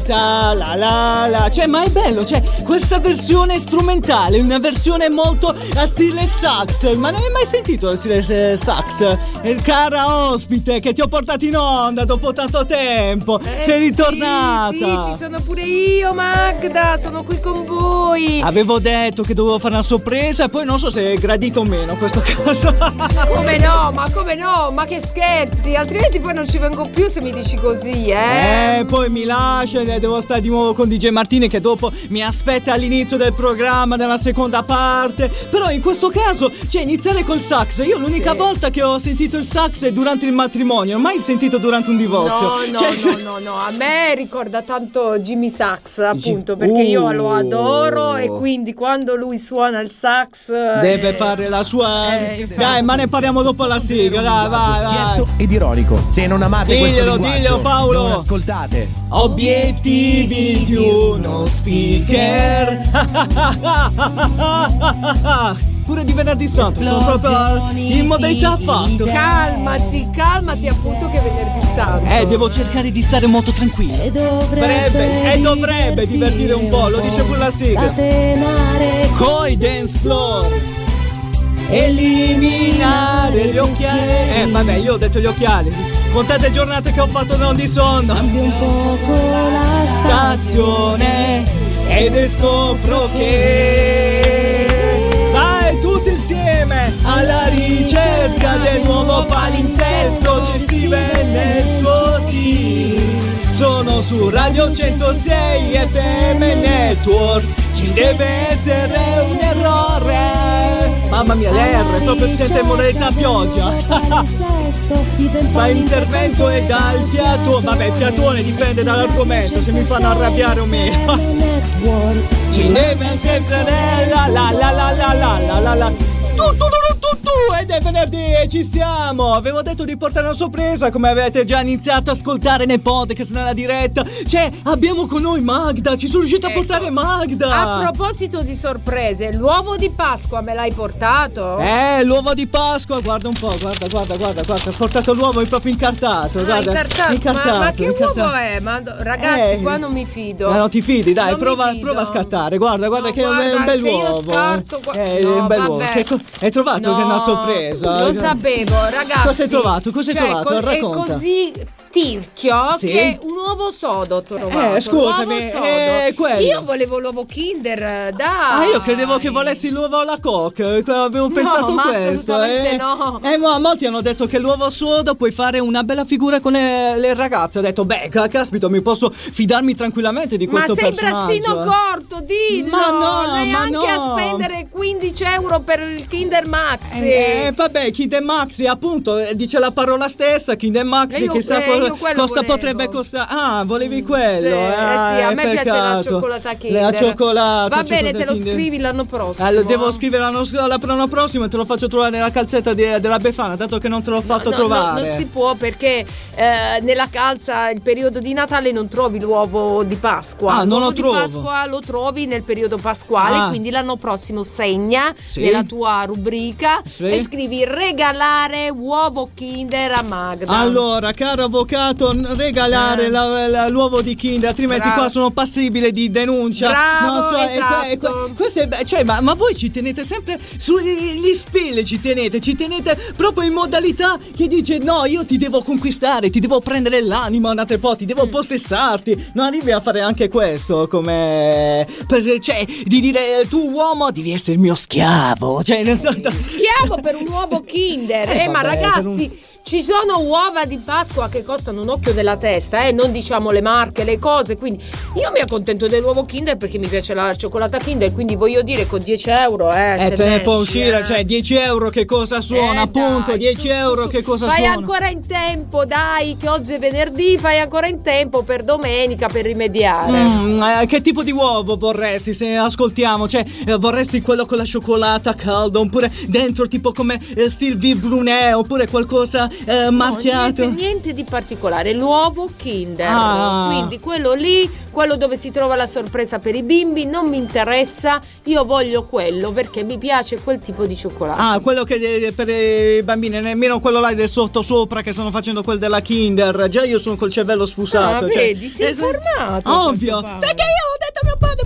ta ta la la la. Cioè, ma è bello, cioè, questa versione strumentale, una versione molto a stile sax. Ma non hai mai sentito lo stile eh, sax? Il cara ospite che ti ho portato in onda dopo tanto tempo. Eh, Sei ritornata. Sì, sì, ci sono pure io, Magda. Sono qui con voi. Avevo detto che dovevo fare una sorpresa e poi non so se è gradito o meno questo caso. Come no, ma come no? Ma che scherzi? Altrimenti poi non ci vengo più se mi dici così, eh? Eh, poi mi lascia devo stare di nuovo con DJ Martini che dopo mi aspetta all'inizio del programma della seconda parte. Però in questo caso, cioè iniziare col sax. Io l'unica Sì. volta che ho sentito il sax è durante il matrimonio, non mai sentito durante un divorzio. No, no, Cioè- no, no, no, a me ricorda tanto Jimmy Sax, appunto, perché Uh. io lo adoro e quindi quando lui suona il sax Deve eh, fare la sua. Eh, dai, ma ne parliamo dopo la sigla. Dai, vai, vai. schietto ed ironico. Se non amate questo Diglielo, linguaggio, diglielo, Paolo. non ascoltate. Obiettivi di uno speaker. Pure di venerdì santo, sono proprio in modalità fatto. Calmati, calmati appunto che è venerdì santo. Eh, devo cercare di stare molto tranquillo. E Dovrebbe, e dovrebbe divertire un po', lo dice pure la sigla. Coi dance floor. Eliminare gli occhiali. Eh, vabbè, io ho detto gli occhiali. Con tante giornate che ho fatto non di sonno. Cambio un poco la stazione ed scopro che vai tutti insieme alla ricerca del nuovo palinsesto ci si suo team sono su Radio 106 FM Network ci deve essere un errore mamma mia l'R proprio si sente in modalità pioggia Fa intervento e dà il fiato. Vabbè, fiatone dipende dall'argomento, se mi fanno arrabbiare o meno. Ci deve essere la la la la la la la la la. Ed è venerdì e ci siamo! Avevo detto di portare una sorpresa, come avete già iniziato a ascoltare nei podcast, nella diretta. Cioè, abbiamo con noi Magda, ci sono riuscito a Ecco. portare Magda! A proposito di sorprese, l'uovo di Pasqua me l'hai portato? Eh, l'uovo di Pasqua, guarda un po', guarda, guarda, guarda, guarda, ho portato l'uovo proprio incartato, Ah, guarda. incartato. incartato, ma, ma che incartato. uovo è? Ma, ragazzi, Eh. qua non mi fido. Ma non ti fidi, dai, Non prova, prova a scattare. Guarda, guarda No, che è un- è un guarda, bel uovo. scatto, gua- eh, è no, un bel vabbè. uovo. Che hai trovato che è una No, sorpresa? Lo sapevo, ragazzi. Cosa hai trovato? Cosa hai Cioè, trovato? co- Racconta. È così tirchio Sì? che un uovo sodo trovato. Eh, scusami, sodo. eh. Io volevo l'uovo Kinder, dai. Ah, io credevo che volessi l'uovo alla coque. Avevo pensato ma questo. eh. no. Eh, ma molti hanno detto che l'uovo sodo puoi fare una bella figura con le, le ragazze. Ho detto, beh, ca- caspita, mi posso fidarmi tranquillamente di Ma questo sei personaggio. braccino eh. corto, dillo! Ma no, ma Neanche no. a spendere 15 euro per il Kinder Maxi. Eh, vabbè, Kid Maxi, appunto, eh, dice la parola stessa, Kid Maxi, chissà eh, quello cosa potrebbe costare. Ah, volevi quello? Sì, eh, eh sì, a eh, me piace la peccato. cioccolata Kinder. La cioccolata. Va bene, te lo Kinder. scrivi l'anno prossimo. Allora, devo scrivere l'anno, l'anno prossimo e te lo faccio trovare nella calzetta de- della Befana, dato che non te l'ho fatto No, no, trovare. non si può perché eh, nella calza il periodo di Natale non trovi l'uovo di Pasqua. Ah, non l'uovo lo di trovo. Pasqua lo trovi nel periodo pasquale, Ah. quindi l'anno prossimo segna Sì. nella tua rubrica Sì. e scrivi regalare uovo Kinder a Magda. Allora, caro avvocato, n- regalare Eh. la- la- l'uovo di Kinder, altrimenti Bravo. qua sono passibile di denuncia. Bravo, è que- è que- esatto. questo è cioè, ma, ma voi ci tenete sempre sugli spill, ci tenete, ci tenete proprio in modalità che dice no, io ti devo conquistare, ti devo prendere l'anima, andate po', ti Mm. devo possessarti. Non arrivi a fare anche questo come per- cioè di dire tu uomo devi essere il mio schiavo. Cioè, Schiavo per un uovo Kinder. Eh, Eh, ma vabbè, ragazzi. Ci sono uova di Pasqua che costano un occhio della testa, eh? non diciamo le marche, le cose. Quindi io mi accontento dell'uovo Kinder perché mi piace la cioccolata Kinder. Quindi voglio dire con 10 euro, eh. Eh, te ne può uscire, eh. cioè 10 euro che cosa suona, Eh, appunto, dai, 10 su, euro su. che cosa Fai suona. ancora in tempo, dai, che oggi è venerdì, fai ancora in tempo per domenica per rimediare. Mm, eh, che tipo di uovo vorresti se ascoltiamo? Cioè, eh, vorresti quello con la cioccolata calda oppure dentro tipo come eh, Steve. Brunet oppure qualcosa eh, No, marchiato. niente, niente di particolare, l'uovo Kinder. Ah. Quindi quello lì, quello dove si trova la sorpresa per i bimbi, non mi interessa. Io voglio quello perché mi piace quel tipo di cioccolato. Ah, quello che per i bambini, nemmeno quello là del sotto sopra che stanno facendo quel della Kinder. Già io sono col cervello sfusato. Ah, cioè- vedi, sei Eh, informato, Ovvio. Perché io ho detto a mio padre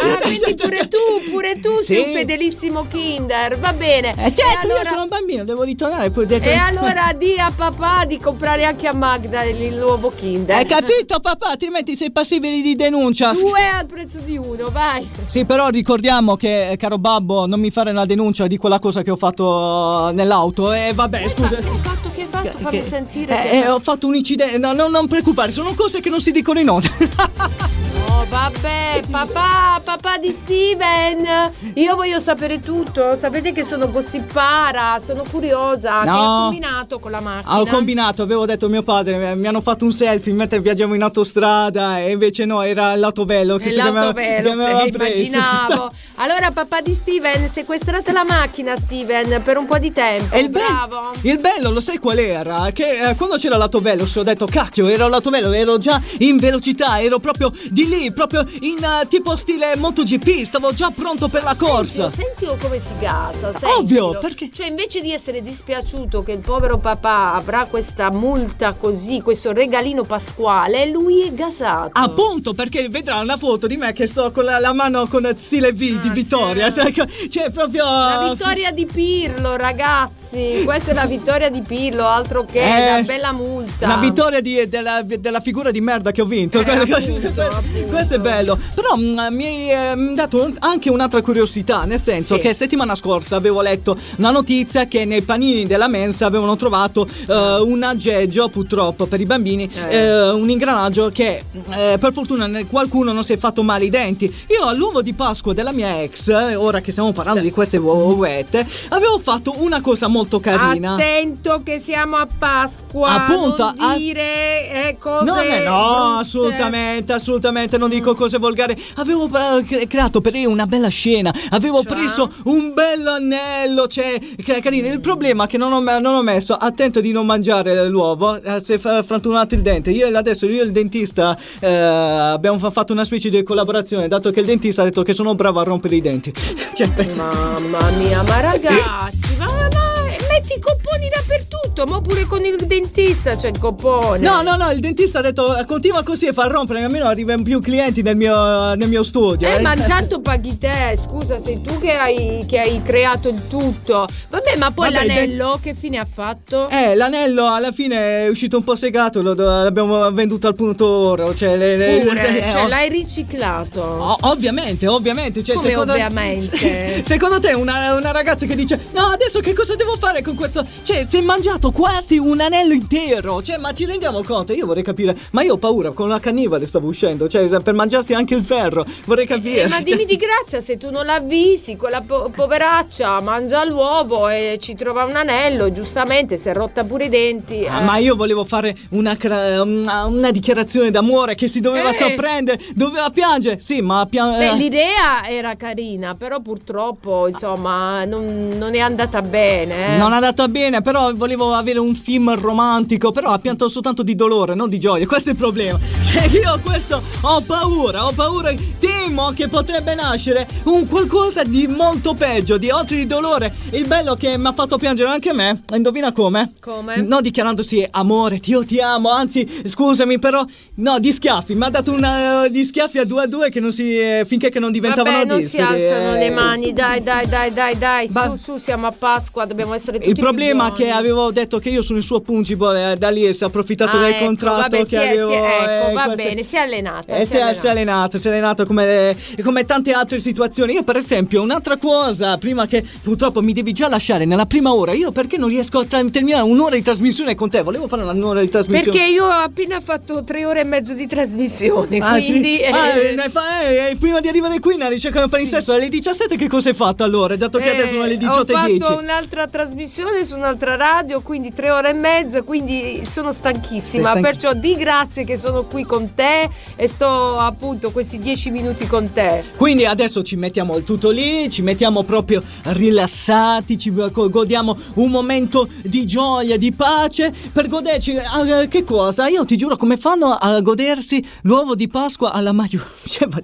Ah, quindi pure tu, pure tu sei Sì. un fedelissimo Kinder, va bene. Eh, certo, allora, io sono un bambino, devo ritornare. Poi detto... e allora di a papà di comprare anche a Magda il nuovo Kinder. Hai capito papà? Altrimenti sei passibili di denuncia. Due al prezzo di uno, vai. Sì, però ricordiamo che, eh, caro babbo, non mi fare una denuncia di quella cosa che ho fatto eh, nell'auto. E vabbè, scusa. Che hai fatto? Che hai fatto? Fammi Che- sentire. eh, che eh, ho fatto un incidente. No, no, non preoccupare, sono cose che non si dicono in onda. No, vabbè, papà, papà di Steven. Io voglio sapere tutto. Sapete che sono gossipara, sono curiosa. Che No. hai combinato con la macchina? Ah, Ho combinato, avevo detto a mio padre, mi hanno fatto un selfie mentre viaggiamo in autostrada e invece no, era che si chiamava- l'autovelo, che mi aveva se preso. immaginavo. Allora, papà di Steven, sequestrate la macchina, Steven, per un po' di tempo. E il, be- Bravo. il bello, lo sai qual era? Che eh, quando c'era l'autovello, ho detto, cacchio, era l'autovello, ero già in velocità, ero proprio di lì, proprio in eh, tipo stile MotoGP, stavo già pronto per la corsa. Sentilo, sentilo come si gasa. Sentilo. Ovvio, perché- Cioè, invece di essere dispiaciuto che il povero papà avrà questa multa così, questo regalino pasquale, lui è gasato. Appunto, perché vedrà una foto di me che sto con la, la mano con stile V di Ah, Vittoria. sì. Ecco, Cioè, proprio. La vittoria di Pirlo, ragazzi. Questa è la vittoria di Pirlo, altro che Eh, una bella multa. La vittoria di- della, della figura di merda che ho vinto. Eh, appunto, appunto. Questo è bello. Però mm, mi hai ehm, dato anche un'altra curiosità. Nel senso Sì. che settimana scorsa avevo letto una notizia che nei panini della mensa avevano trovato eh, un aggeggio, purtroppo per i bambini, Eh. eh, un ingranaggio che eh, per fortuna qualcuno non si è fatto male i denti. Io all'uovo di Pasqua della mia ex, eh, ora che stiamo parlando Sì. di queste uovette, avevo fatto una cosa molto carina. Attento che siamo a Pasqua. Appunto, non a- dire eh, cose. Non è- no, brutte. assolutamente, assolutamente, non dico cose volgari. Avevo cre- creato per lei una bella scena, avevo Cioè? preso un bello anello, cioè, carino. Il problema è che non ho, non ho messo, attento di non mangiare l'uovo, eh, si è fa- frantumato il dente. Io adesso, io e il dentista, eh, abbiamo fa- fatto una specie di collaborazione, dato che il dentista ha detto che sono bravo a rompere i denti. Cioè, Mamma mia, ma ragazzi, ma, ma metti i copponi dappertutto, ma pure con il dentista c'è il coppone. No, no, no, il dentista ha detto "Eh, continua così e fa rompere, almeno arrivano più clienti nel mio, nel mio studio. Eh, ma intanto paghi te, scusa, sei tu che hai, che hai creato il tutto. Vabbè, ma poi Vabbè, l'anello che fine ha fatto? Eh, l'anello alla fine è uscito un po' segato, lo, l'abbiamo venduto al punto oro. Cioè, le, le- Pure, eh, cioè ov- l'hai riciclato. o- ovviamente, ovviamente. Cioè, Come secondo, ovviamente? Secondo te una, una ragazza che dice no adesso che cosa devo fare con questo? Cioè si è mangiato quasi un anello intero. Cioè ma ci rendiamo conto? Io vorrei capire. Ma io ho paura, con la cannibale stavo uscendo. Cioè per mangiarsi anche il ferro. Vorrei capire. Eh, ma dimmi Cioè- di grazia se tu non l'avvisi, quella po- poveraccia mangia l'uovo e ci trova un anello, giustamente si è rotta pure i denti. Ah, eh. ma io volevo fare una, cra- una, una dichiarazione d'amore che si doveva Eh. sorprendere, doveva piangere. Sì, ma pian- Beh, eh, l'idea era carina, però purtroppo, insomma, non, non è andata bene. eh. Non è andata bene, però volevo avere un film romantico, però ha pianto soltanto di dolore, non di gioia. Questo è il problema. Cioè, io questo ho paura, ho paura. Temo che potrebbe nascere un qualcosa di molto peggio, di oltre di dolore. Il bello che mi ha fatto piangere anche me, indovina come? Come? Non dichiarandosi amore, ti io ti amo, anzi, scusami, però no, di schiaffi. Mi ha dato una di schiaffi a due a due che non si eh, finché che non diventavano Vabbè, non disperi, si alzano eh. le mani, dai, dai, dai, dai, dai. Ma- Su, su, siamo a Pasqua, dobbiamo essere Il problema è che avevo detto che io sono il suo pungible, eh, da lì si è approfittato Ah, del ecco, contratto vabbè, che si è- avevo. si è- ecco, eh, va queste- bene, si è allenata. Eh, si è allenata. si è allenato, si è allenato come, come tante altre situazioni. Io, per esempio, un'altra cosa, prima che purtroppo mi devi già lasciare nella prima ora, io perché non riesco a tra- terminare un'ora di trasmissione con te? Volevo fare un'ora di trasmissione. Perché io ho appena fatto tre ore e mezzo di trasmissione, Ah, quindi... tri- ah, eh, eh, prima di arrivare qui nella ricerca Sì. palinsesto alle 17 che cosa hai fatto allora? Dato che adesso sono le Eh, Ho 18.10 fatto un'altra trasmissione su un'altra radio, quindi tre ore e mezza, quindi sono stanchissima. Stanchi- Perciò di grazie che sono qui con te e sto appunto questi dieci minuti con te. Quindi adesso ci mettiamo il tutto lì, ci mettiamo proprio rilassati, ci go- godiamo un momento di gioia, di pace per goderci eh, che cosa? Io ti giuro come fanno a godersi l'uovo di Pasqua alla marijuana?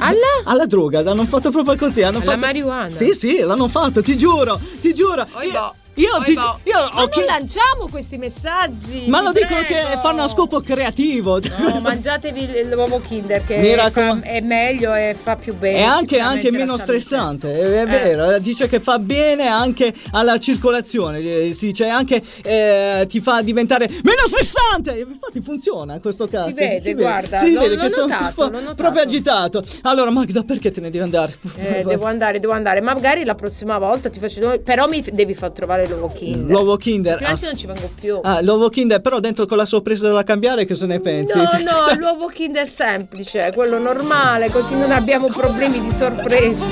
Alla? alla droga, l'hanno fatto proprio così, hanno Alla fatto marijuana? Sì, sì, l'hanno fatto, ti giuro, ti giuro. Oi Io, boh. Io ti boh. io Ma non chi- lanciamo questi messaggi. Ma lo dicono prego. che fanno a scopo creativo. No, mangiatevi l'uovo Kinder che Mi fa- raccom- è meglio e fa più bene. È anche, anche meno stressante, è, è vero, eh, dice che fa bene anche alla circolazione, eh, sì, cioè anche eh, ti fa diventare meno stressante, infatti funziona in questo caso. vede, guarda, si vede che sono proprio agitato. Allora Magda, perché te ne devi andare? Eh, devo andare, devo andare. Magari la prossima volta ti faccio. Però mi devi far trovare l'uovo Kinder. L'uovo Kinder. Ass- non ci vengo più. Ah, l'uovo Kinder, però dentro con la sorpresa da cambiare, che se ne pensi? No, no, l'uovo Kinder semplice, quello normale, così non abbiamo problemi di sorpresa.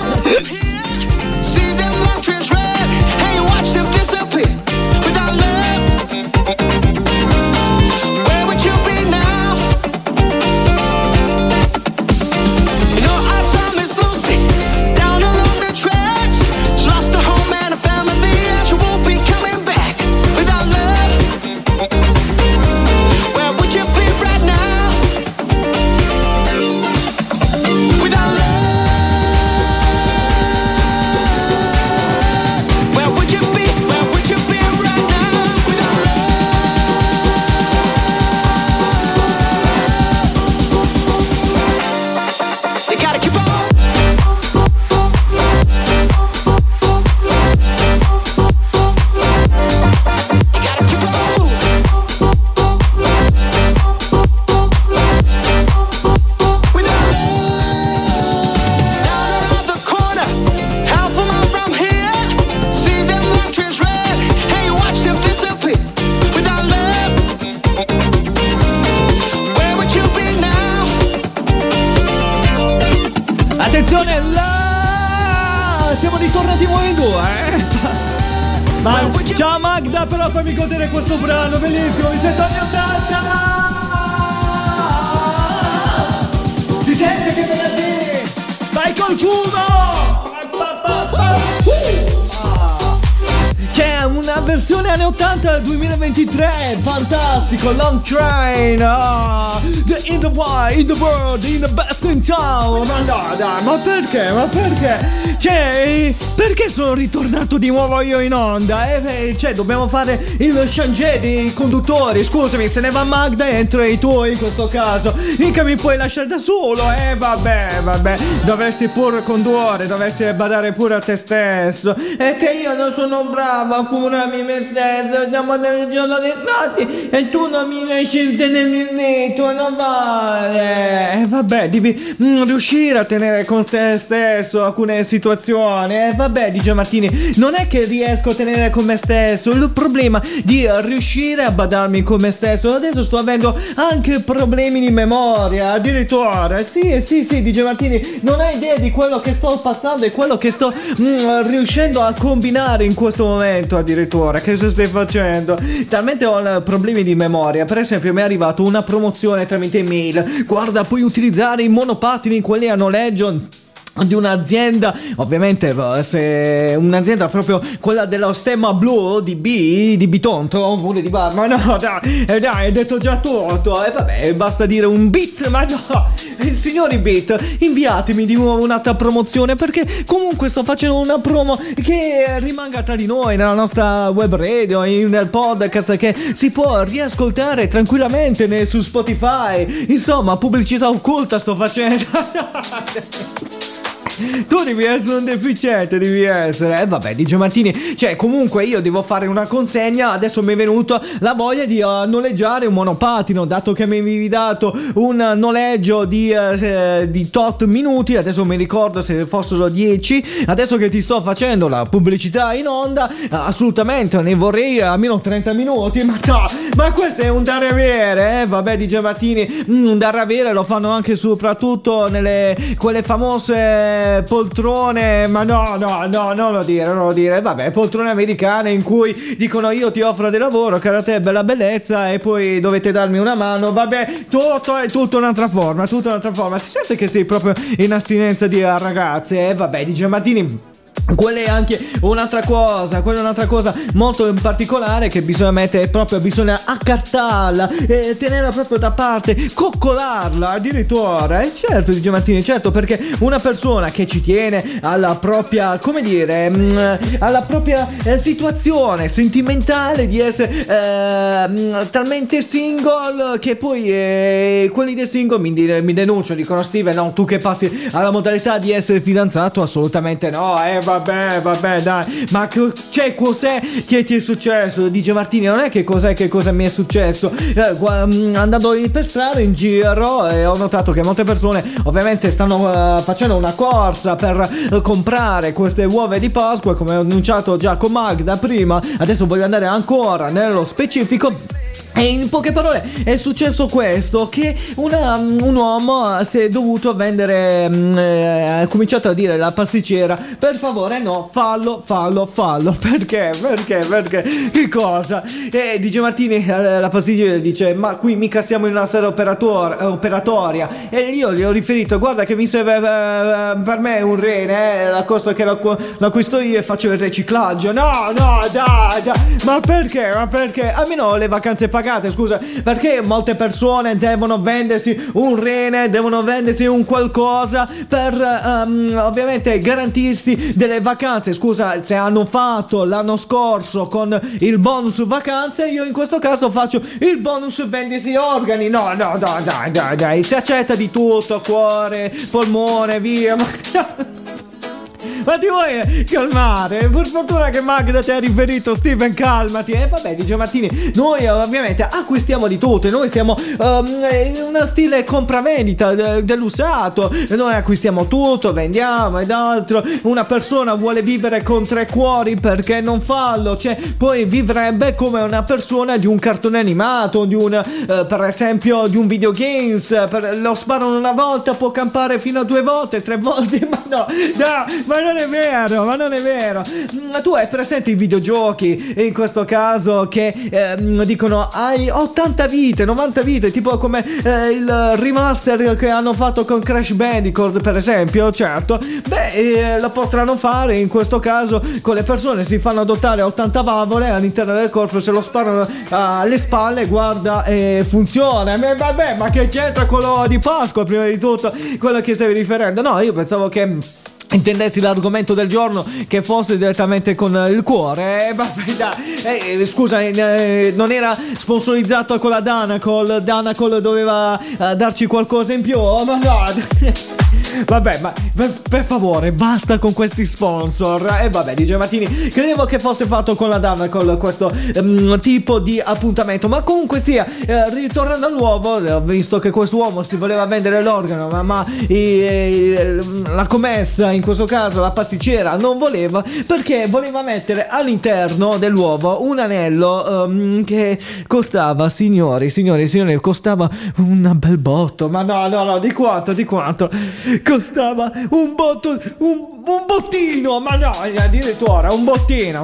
80 2023, fantastico, Long Train, ah, the in the wild, in the world, in the in town. Ma no, dai, ma perché? Ma perché? Cioè, perché sono ritornato di nuovo io in onda? Eh, cioè, dobbiamo fare il changé dei conduttori. Scusami, se ne va Magda entro i tuoi in questo caso. Mica mi puoi lasciare da solo, eh, vabbè, vabbè. Dovresti pure condurre, dovresti badare pure a te stesso. È che io non sono brava a curarmi me stesso. Siamo delle giornate stati e tu non mi riesci a tenermi il ritmo, non vale. Eh, vabbè, devi mm, riuscire a tenere con te stesso alcune situazioni. Eh, vabbè, dice Martini, non è che riesco a tenere con me stesso. Il problema di riuscire a badarmi con me stesso. Adesso sto avendo anche problemi di memoria. Addirittura, sì, sì, sì, dice Martini, non hai idea di quello che sto passando e quello che sto mm, riuscendo a combinare in questo momento. Addirittura, che se stai facendo? Talmente ho eh, problemi di memoria. Per esempio, mi è arrivata una promozione tramite email. Guarda, puoi utilizzare i monopattini, quelli a noleggio di un'azienda, ovviamente eh, se un'azienda proprio quella dello stemma blu di B, di Bitonto, oppure di Bar, ma no, dai, eh, dai, hai detto già tutto, e vabbè, basta dire un bit, ma no, eh, signori bit, inviatemi di nuovo un'altra promozione, perché comunque sto facendo una promo che rimanga tra di noi, nella nostra web radio, nel podcast, che si può riascoltare tranquillamente su Spotify, insomma, pubblicità occulta sto facendo. Tu devi essere un deficiente, devi essere. E vabbè, dice Martini. Cioè, comunque io devo fare una consegna. Adesso mi è venuta la voglia di uh, noleggiare un monopattino. Dato che mi avevi dato un noleggio di, uh, di tot minuti. Adesso mi ricordo se fossero 10. Adesso che ti sto facendo la pubblicità in onda, assolutamente ne vorrei almeno 30 minuti. Ma no, ma questo è un dare avere, eh? Vabbè, dice Martini. mm, un dare avere lo fanno anche soprattutto nelle quelle famose eh, poltrone, ma no, no, no, non lo dire, non lo dire. Vabbè, poltrone americane in cui dicono io ti offro del lavoro, cara te bella bellezza e poi dovete darmi una mano. Vabbè, tutto è tutta un'altra forma, tutta un'altra forma. Si sente che sei proprio in astinenza di ragazze. E vabbè, dice Martini. Quella è anche un'altra cosa, quella è un'altra cosa molto in particolare che bisogna mettere proprio, bisogna accartarla, eh, tenerla proprio da parte, coccolarla addirittura. E certo, dice Martini, certo, perché una persona che ci tiene alla propria, come dire, mh, alla propria eh, situazione sentimentale di essere eh, mh, talmente single che poi eh, quelli dei single mi, mi denunciano, dicono Steve, no, tu che passi alla modalità di essere fidanzato, assolutamente no, eh, vabbè, vabbè, dai. Ma che, cioè, cos'è che ti è successo? Dice Martini, non è che cos'è che cosa mi è successo. Eh, mm, andando per strada in giro e ho notato che molte persone ovviamente stanno eh, facendo una corsa per eh, comprare queste uova di Pasqua, come ho annunciato già con Magda prima. Adesso voglio andare ancora nello specifico. E in poche parole è successo questo che una- un uomo si è dovuto vendere, mm, eh, ha cominciato a dire alla pasticcera per favore no fallo fallo fallo. Perché perché perché? Che cosa? E dice Martini eh, la pasticcera dice ma qui mica siamo in una sala operator- eh, operatoria. E io gli ho riferito guarda che mi serve eh, per me un rene eh, la cosa che l'acqu- l'acquisto io e faccio il riciclaggio. No no dai, dai ma perché ma perché? Almeno le vacanze pagate scusa perché molte persone devono vendersi un rene devono vendersi un qualcosa per ehm, ovviamente garantirsi delle vacanze. Scusa se hanno fatto l'anno scorso con il bonus vacanze io in questo caso faccio il bonus vendersi organi. No no no dai dai dai si accetta di tutto cuore polmone via ma ma ti vuoi calmare? Per fortuna che Magda ti ha riferito, Steven, calmati. E vabbè, dice Martini, noi eh, ovviamente acquistiamo di tutto. Noi siamo ehm, in una stile compravendita eh, dell'usato. Noi acquistiamo tutto, vendiamo ed altro. Una persona vuole vivere con tre cuori perché non fallo. Cioè, poi vivrebbe come una persona di un cartone animato, di un, eh, per esempio, di un videogames. Lo sparano una volta, può campare fino a due volte, tre volte. Ma no, no, ma non è vero, ma non è vero. Mm, Tu hai presente i videogiochi, in questo caso, che ehm, dicono hai 80 vite, 90 vite, tipo come eh, il remaster che hanno fatto con Crash Bandicoot, per esempio, certo. Beh, eh, lo potranno fare in questo caso con le persone, si fanno adottare 80 valvole all'interno del corpo, se lo sparano alle spalle, guarda, e funziona. Ma vabbè, ma che c'entra quello di Pasqua, prima di tutto, quello che stavi riferendo? No, io pensavo che... Intendessi l'argomento del giorno che fosse direttamente con il cuore. Eh, vabbè, dai. Eh, scusa, eh, non era sponsorizzato con la Danacol. Danacol doveva eh, darci qualcosa in più. Oh, ma no. Vabbè, ma per, per favore, basta con questi sponsor. E vabbè, dice Martini, credevo che fosse fatto con la Danacol questo ehm, tipo di appuntamento. Ma comunque sia, eh, ritornando all'uovo, ho visto che quest'uomo si voleva vendere l'organo, ma, ma eh, la commessa, in questo caso la pasticcera, non voleva perché voleva mettere all'interno dell'uovo un anello ehm, che costava, signori, signori, signori, costava un bel botto. Ma no, no, no, di quanto, di quanto? Costava un botto, un, un bottino, ma no, addirittura un bottino.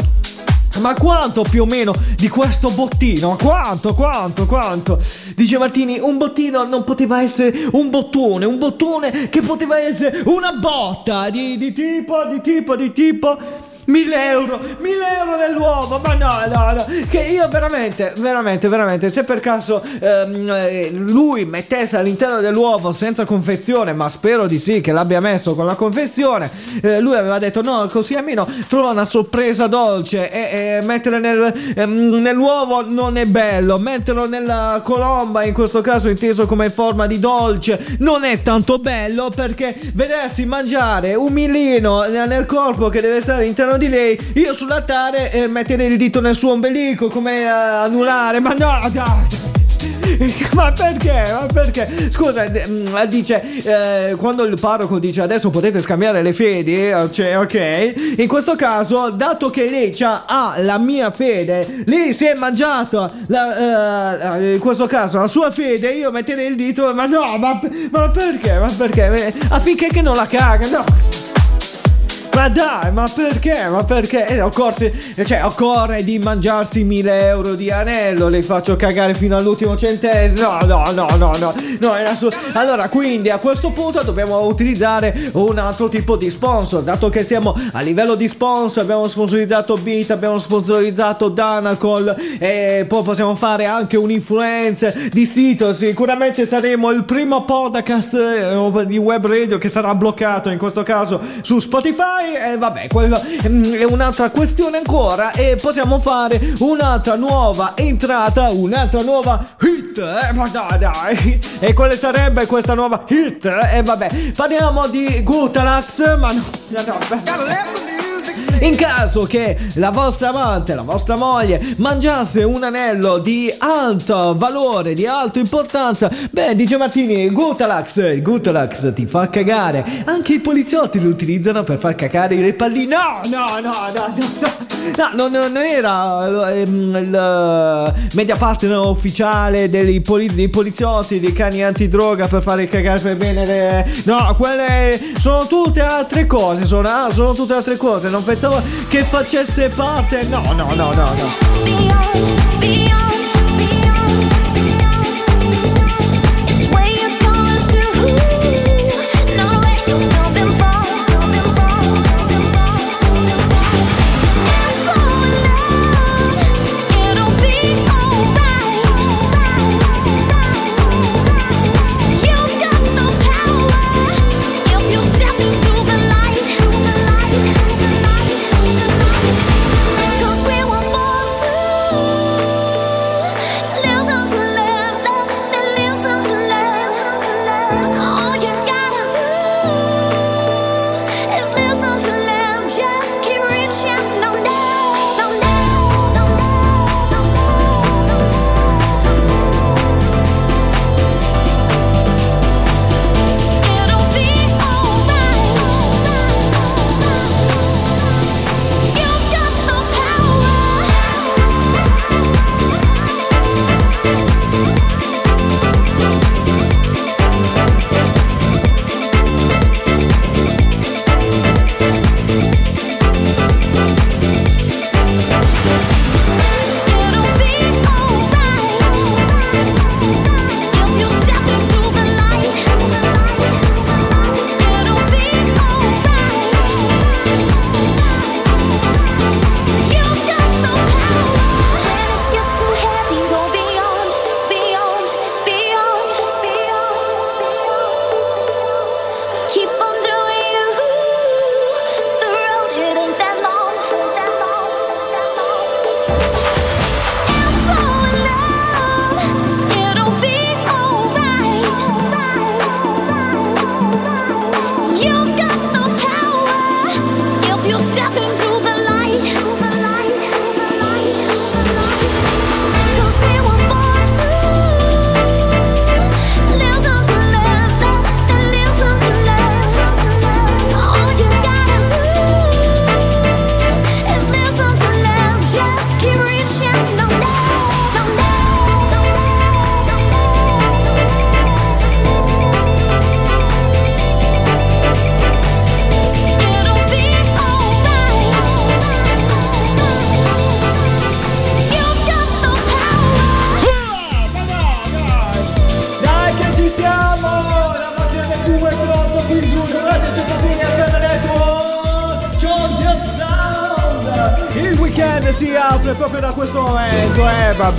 Ma quanto più o meno di questo bottino? Quanto, quanto, quanto? Dice Martini, un bottino non poteva essere un bottone, un bottone che poteva essere una botta di, di tipo, di tipo, di tipo... 1000 euro, 1000 euro nell'uovo, ma no, no, no, che io veramente, veramente, veramente, se per caso ehm, eh, lui mettesse all'interno dell'uovo senza confezione, ma spero di sì che l'abbia messo con la confezione, eh, lui aveva detto no, così almeno trova una sorpresa dolce e, e mettere nel, ehm, nell'uovo non è bello, metterlo nella colomba, in questo caso inteso come forma di dolce, non è tanto bello perché vedersi mangiare un millino nel corpo che deve stare all'interno di lei, io sull'altare e mettere il dito nel suo ombelico come eh, anulare, ma no, dai. Ma perché? Ma perché? Scusa, mm, dice eh, quando il parroco dice adesso potete scambiare le fedi, eh, cioè, ok. In questo caso, dato che lei ha la mia fede, lei si è mangiata la, eh, in questo caso la sua fede, io metterei il dito, ma no, ma, ma perché? Ma perché? Eh, Affinché che non la caga, no. Ma dai, ma perché? Ma perché? Eh, occorsi, cioè, occorre di mangiarsi 1000 euro di anello. Le faccio cagare fino all'ultimo centesimo. No, no, no, no, no. no è assu- allora, quindi a questo punto dobbiamo utilizzare un altro tipo di sponsor. Dato che siamo a livello di sponsor, abbiamo sponsorizzato Beat, abbiamo sponsorizzato Danacol e poi possiamo fare anche un'influenza di sito. Sicuramente saremo il primo podcast eh, di web radio che sarà bloccato in questo caso su Spotify. E vabbè, quello mm, è un'altra questione ancora. E possiamo fare un'altra nuova entrata, un'altra nuova hit. Eh, ma dai, dai. E quale sarebbe questa nuova hit? E vabbè, parliamo di Gutalax, ma no, no, no. In caso che la vostra amante, la vostra moglie mangiasse un anello di alto valore, di alta importanza, beh, dice Martini, il Gutalax, il Gutalax ti fa cagare. Anche i poliziotti lo utilizzano per far cagare le palline. No, no, no, no, no. No, non, era ehm, il eh, media partner ufficiale dei, poli- dei poliziotti, dei cani antidroga per fare cagare per bene. No, quelle sono tutte altre cose, sono, ah, sono tutte altre cose, non pensavo che facesse parte... No, no, no, no, no.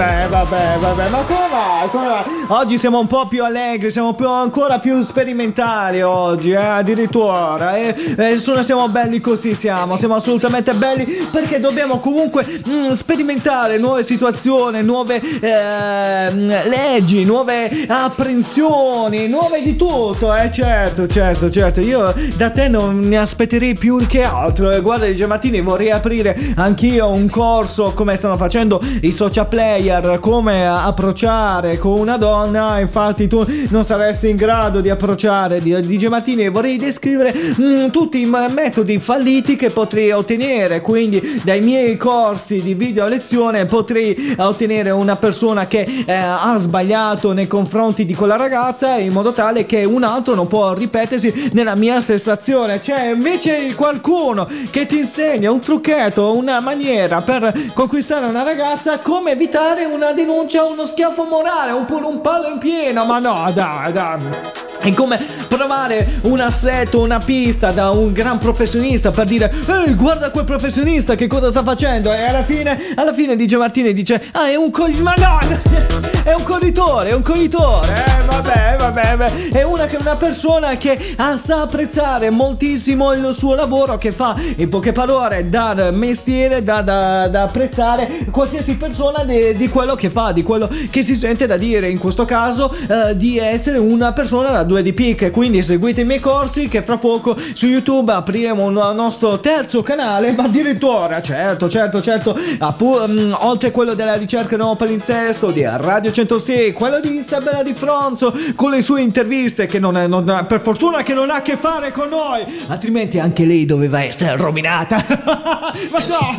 Vabbè, vabbè, vabbè, ma come va? Come va? Oggi siamo un po' più allegri, siamo più, ancora più sperimentali oggi, eh, addirittura, eh, eh, sono- siamo belli così siamo, siamo assolutamente belli perché dobbiamo comunque mm, sperimentare nuove situazioni, nuove ehm, leggi, nuove apprensioni, nuove di tutto, eh certo, certo, certo, io da te non ne aspetterei più che altro, eh, guarda dice Martini vorrei aprire anch'io un corso come stanno facendo i social player, come approcciare con una donna, infatti tu non saresti in grado di approcciare DJ Martini e vorrei descrivere mm, tutti i metodi falliti che potrei ottenere, quindi dai miei corsi di video lezione potrei ottenere una persona che eh, ha sbagliato nei confronti di quella ragazza in modo tale che un altro non può ripetersi nella mia stessa azione. C'è invece qualcuno che ti insegna un trucchetto, una maniera per conquistare una ragazza, come evitare una denuncia, uno schiaffo morale oppure un palo in pieno. Ma no, dai, dai. È come provare un assetto, una pista da un gran professionista per dire Ehi guarda quel professionista che cosa sta facendo E alla fine, alla fine dice Martini dice Ah è un coglione Ma no È un corritore, è un corritore Eh vabbè, vabbè, vabbè. È una, una persona che ah, sa apprezzare moltissimo il suo lavoro Che fa in poche parole da mestiere, da, da- da apprezzare qualsiasi persona di, di quello che fa Di quello che si sente da dire In questo caso eh, di essere una persona da 2 di picche quindi seguite i miei corsi che fra poco su YouTube apriremo un nostro terzo canale ma addirittura certo certo certo appu- mm, oltre quello della ricerca nuovo palinsesto di Radio 106 quello di Isabella Di Fronzo con le sue interviste che non, è, non per fortuna che non ha a che fare con noi altrimenti anche lei doveva essere rovinata. Ma no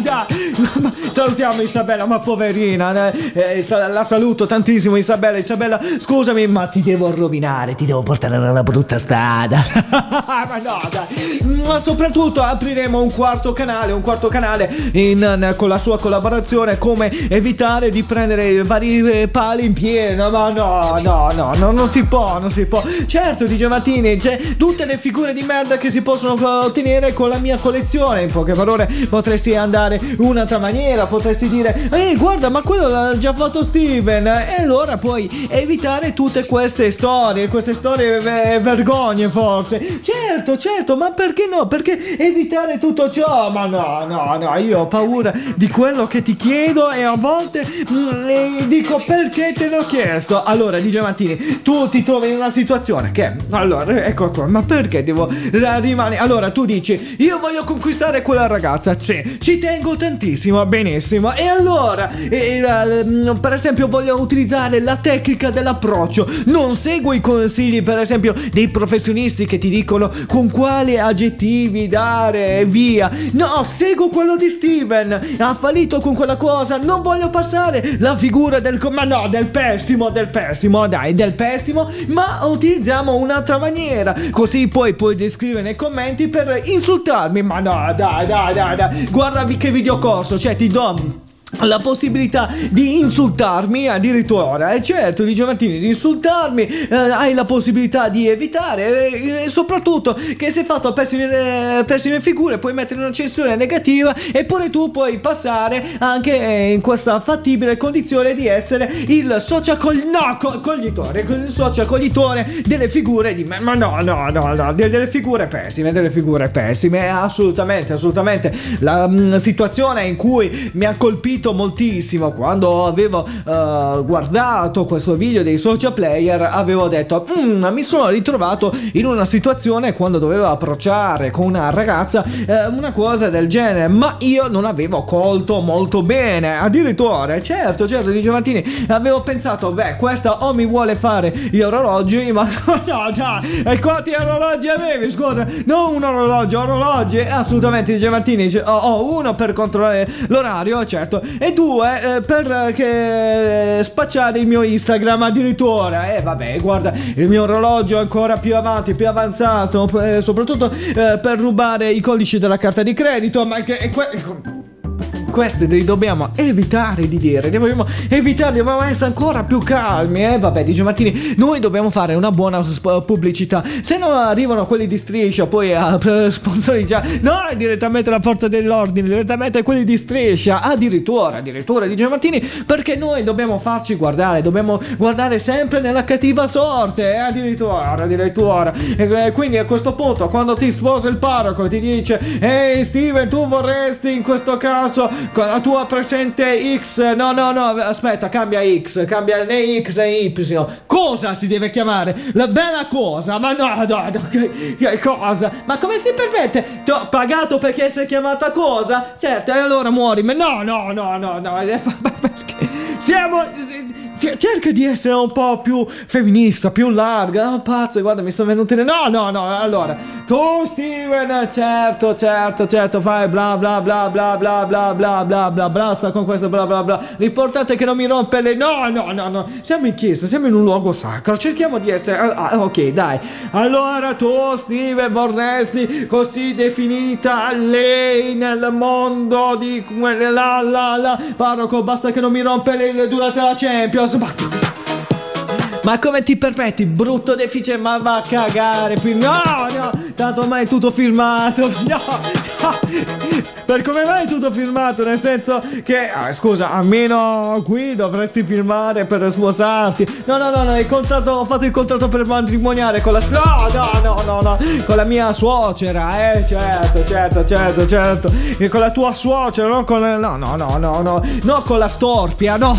salutiamo Isabella ma poverina eh, eh, la saluto tantissimo Isabella Isabella scusami ma ti devo rovinare ti devo portare nella brutta strada. Ma no dai. Ma soprattutto apriremo un quarto canale un quarto canale in- con la sua collaborazione come evitare di prendere vari eh, pali in pieno. Ma no no no no non si può non si può. Certo dice Martini c'è tutte le figure di merda che si possono eh, ottenere con la mia collezione. In poche parole potresti andare un'altra maniera potresti dire ehi guarda ma quello l'ha già fatto Steven. E allora puoi evitare tutte queste storie queste storie ve- vergogne forse. Certo certo ma perché no? Perché evitare tutto ciò? Ma no no no io ho paura di quello che ti chiedo e a volte mm, e dico perché te l'ho chiesto? Allora dice Martini tu ti trovi in una situazione che allora ecco qua ma perché devo rimanere allora tu dici io voglio conquistare quella ragazza. Sì ci tengo tantissimo benissimo. E allora e la- mm, per esempio voglio utilizzare la tecnica dell'approccio. Non seguo i consigli per esempio dei professionisti che ti dicono con quali aggettivi dare e via? No seguo quello di Steven. Ha fallito con quella cosa. Non voglio passare la figura del ma no del pessimo del pessimo dai del pessimo. Ma utilizziamo un'altra maniera. Così poi puoi descrivere nei commenti per insultarmi. Ma no dai dai dai, dai. guarda che videocorso cioè ti do la possibilità di insultarmi addirittura. E certo dice Martini di insultarmi eh, hai la possibilità di evitare eh, e soprattutto che sei fatto pessime, eh, pessime figure puoi mettere una censura negativa eppure tu puoi passare anche eh, in questa fattibile condizione di essere il social col- no, co- coglitore il social coglitore delle figure di me. Ma no no no no de- delle figure pessime delle figure pessime assolutamente assolutamente. La mm, situazione in cui mi ha colpito moltissimo. Quando avevo eh, guardato questo video dei social player avevo detto "Mm, mi sono ritrovato in una situazione quando dovevo approcciare con una ragazza eh, una cosa del genere ma io non avevo colto molto bene. Addirittura certo certo dice Martini avevo pensato beh questa o mi vuole fare gli orologi ma no dai e quanti orologi avevi? Scusa non un orologio orologi assolutamente Martini dice, ho, ho uno per controllare l'orario certo e due eh, per eh, che spacciare il mio Instagram addirittura. E vabbè guarda il mio orologio è ancora più avanti più avanzato eh, soprattutto eh, per rubare i codici della carta di credito ma che e que- questi li dobbiamo evitare di dire, dobbiamo evitare, dobbiamo essere ancora più calmi, eh? Vabbè, dice Martini, noi dobbiamo fare una buona sp- pubblicità. Se non arrivano quelli di striscia, poi a eh, sponsorizzare, no, direttamente la forza dell'ordine, direttamente quelli di striscia, addirittura, addirittura, dice Martini, perché noi dobbiamo farci guardare, dobbiamo guardare sempre nella cattiva sorte, eh? Addirittura, addirittura. E eh, quindi a questo punto, quando ti sposa il parroco ti dice, ehi Steven, tu vorresti in questo caso con la tua presente X. No, no, no, aspetta, cambia X, cambia né X né Y. Cosa si deve chiamare? La bella cosa? Ma no, no, no, che, che cosa? Ma come si permette? Ti ho pagato perché essere chiamata cosa? Certo, e allora muori. Ma no, no, no, no, no. Perché? Siamo. Cerca di essere un po' più femminista, più larga. No, pazzo, guarda, mi sono venuti. No, no, no. Allora, tu, Steven, certo, certo, certo, fai bla bla bla bla bla bla bla bla bla. Basta con questo bla bla bla. L'importante è che non mi rompe le. No, no, no, no. Siamo in chiesa, siamo in un luogo sacro. Cerchiamo di essere. ah, ah, ok, dai. Allora, tu, Steven, vorresti così definita lei nel mondo di la la la. Parroco, basta che non mi rompe le durante la Champions. 가서 막 Ma come ti permetti, brutto deficit? Ma va a cagare qui. No, no, tanto ormai è tutto filmato. No. Per come mai è tutto filmato? Nel senso che, ah, scusa, almeno qui dovresti filmare per sposarti. No, no, no, no, il contratto, ho fatto il contratto per matrimoniare con la. No, no, no, no, no, con la mia suocera, eh, certo, certo, certo, certo. E con la tua suocera, non con. No, no, no, no, no, no, con la storpia, no,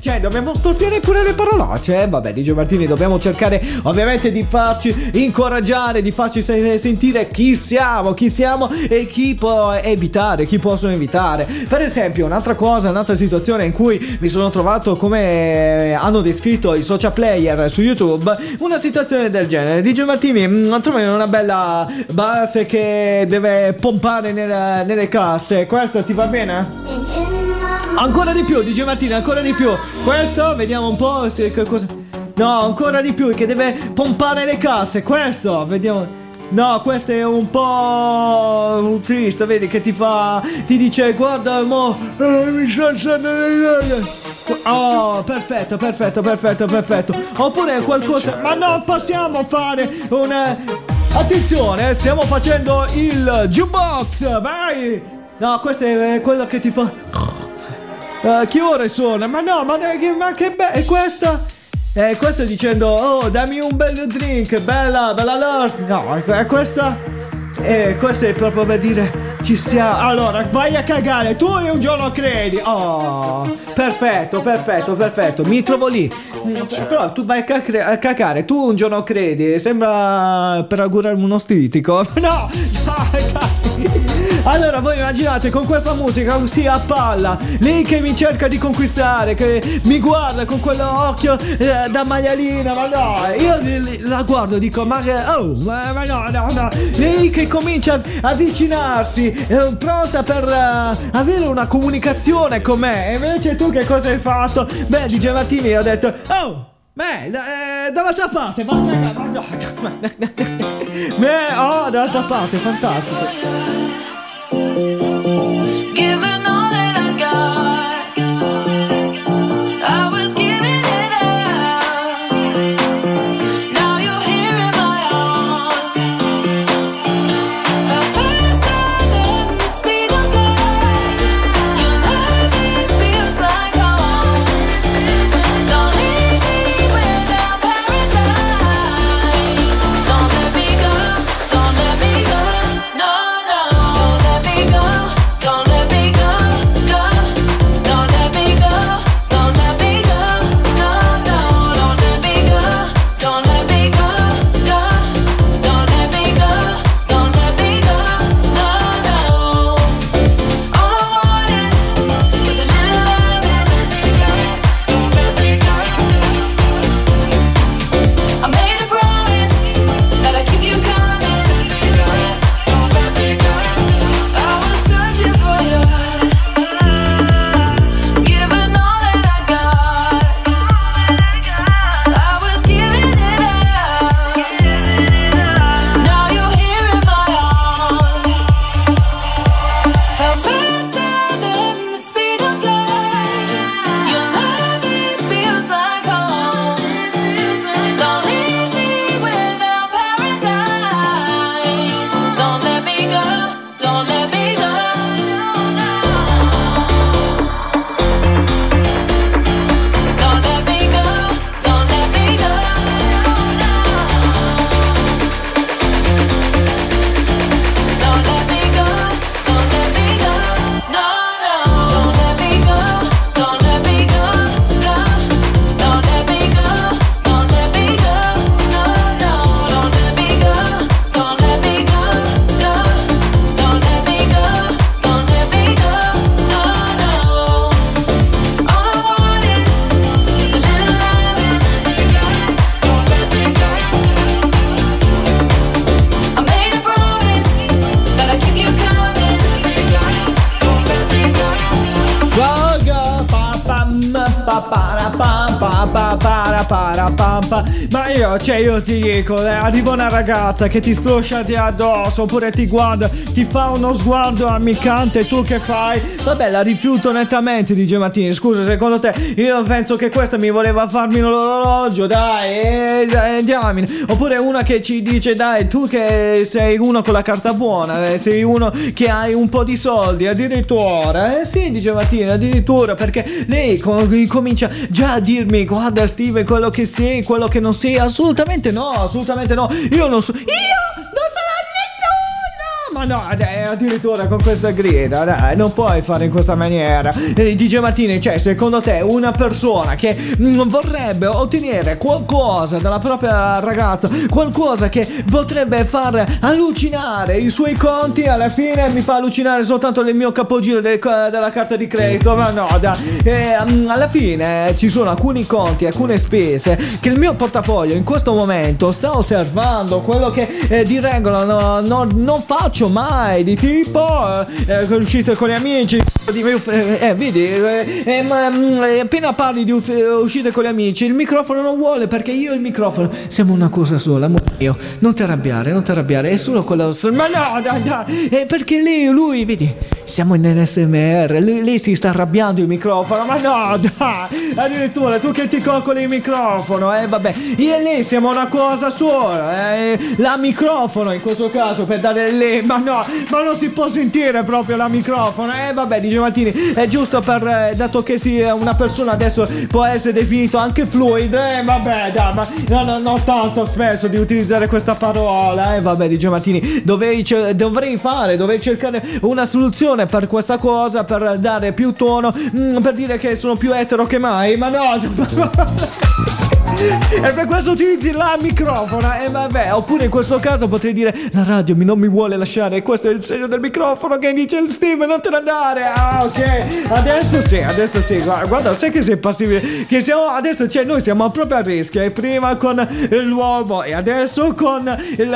cioè, dobbiamo storpiare pure le parolacce, eh. Vabbè, DJ Martini, dobbiamo cercare ovviamente di farci incoraggiare, di farci se- sentire chi siamo, chi siamo e chi può evitare, chi possono evitare. Per esempio, un'altra cosa, un'altra situazione in cui mi sono trovato come hanno descritto i social player su YouTube, una situazione del genere. DJ Martini, mm, trovi una bella base che deve pompare nella- nelle casse. Questo ti va bene? Ancora di più, DJ Martini, ancora di più. Questo, vediamo un po' se cosa. No, ancora di più, che deve pompare le casse. Questo, vediamo. No, questo è un po' triste, vedi che ti fa. Ti dice, guarda, mo. eh, mi sta alzando le idee." Oh, perfetto, perfetto, perfetto, perfetto. Oppure qualcosa. Ma non possiamo fare una. Attenzione, stiamo facendo il jukebox. Vai! No, questo è quello che ti fa. Eh, che ore sono? Ma no, ma, ma che bello! E questa? Eh, questo dicendo, oh, dammi un bel drink, bella, bella lord. No, e questa? Eh, questo è proprio per dire, ci siamo. Allora, vai a cagare, tu e un giorno credi. Oh, perfetto, perfetto, perfetto, mi trovo lì. Però tu vai a, cacre- a cagare, tu un giorno credi, sembra per augurarmi uno stitico. No, dai, dai. Allora voi immaginate con questa musica così a palla Lei che mi cerca di conquistare Che mi guarda con quell'occhio eh, da maialina Ma no, io la guardo e dico Ma che, oh, ma no, no, no Lei che comincia a avvicinarsi eh, Pronta per eh, avere una comunicazione con me E invece tu che cosa hai fatto? Beh, di Martini ho detto Oh Beh, eh, dall'altra parte, va a cagare, oh, dall'altra parte, fantastico. দিব ragazza che ti stroscia di addosso, oppure ti guarda, ti fa uno sguardo ammiccante, tu che fai? Vabbè, la rifiuto nettamente, dice Martini. Scusa, secondo te, io penso che questa mi voleva farmi l'orologio, dai, eh, dai, diamine. Oppure una che ci dice, dai, tu che sei uno con la carta buona, eh, sei uno che hai un po' di soldi, addirittura. Eh sì, dice Martini, addirittura, perché lei co- comincia già a dirmi, guarda Steve, quello che sei, quello che non sei. Assolutamente no, assolutamente no. Io Eu não sou. E Ma no, dai, addirittura con questa grida, dai, non puoi fare in questa maniera. Eh, DJ Martini, cioè, secondo te una persona che mm, vorrebbe ottenere qualcosa dalla propria ragazza, qualcosa che potrebbe far allucinare i suoi conti, alla fine mi fa allucinare soltanto il mio capogiro del- della carta di credito, ma no, dai. Eh, mm, alla fine ci sono alcuni conti, alcune spese che il mio portafoglio in questo momento sta osservando, quello che eh, di regola no- no- non faccio mai, di tipo eh, eh, uscite con gli amici. Di- eh, eh, vedi, eh, eh, ma, mm, eh, appena parli di uscite con gli amici, il microfono non vuole perché io e il microfono siamo una cosa sola, amore mio. Non ti arrabbiare, non ti arrabbiare, è solo quello. str- Ma no, dai, dai, eh, perché lei, lui, vedi, siamo in NSMR, lui, lei si sta arrabbiando il microfono, ma no, dai, addirittura tu che ti coccoli il microfono, eh, vabbè, io e lei siamo una cosa sola, eh, la microfono in questo caso per dare lei, ma no, ma non si può sentire proprio la microfono, eh, vabbè, dice Martini, è giusto per, eh, dato che si, una persona adesso può essere definito anche fluid, eh, vabbè, dai, ma no, no, non tanto spesso di utilizzare questa parola, eh, vabbè, dice Martini, dovrei, dovrei fare, dovrei cercare una soluzione per questa cosa, per dare più tono, mm, per dire che sono più etero che mai, ma no, E per questo utilizzi la microfono E vabbè Oppure in questo caso potrei dire La radio non mi vuole lasciare. Questo è il segno del microfono Che dice il Steve non te ne andare. Ah ok. Adesso sì Adesso sì. Guarda, guarda sai che sei passibile Che siamo Adesso cioè noi siamo proprio a rischio. E prima con l'uomo E adesso con il-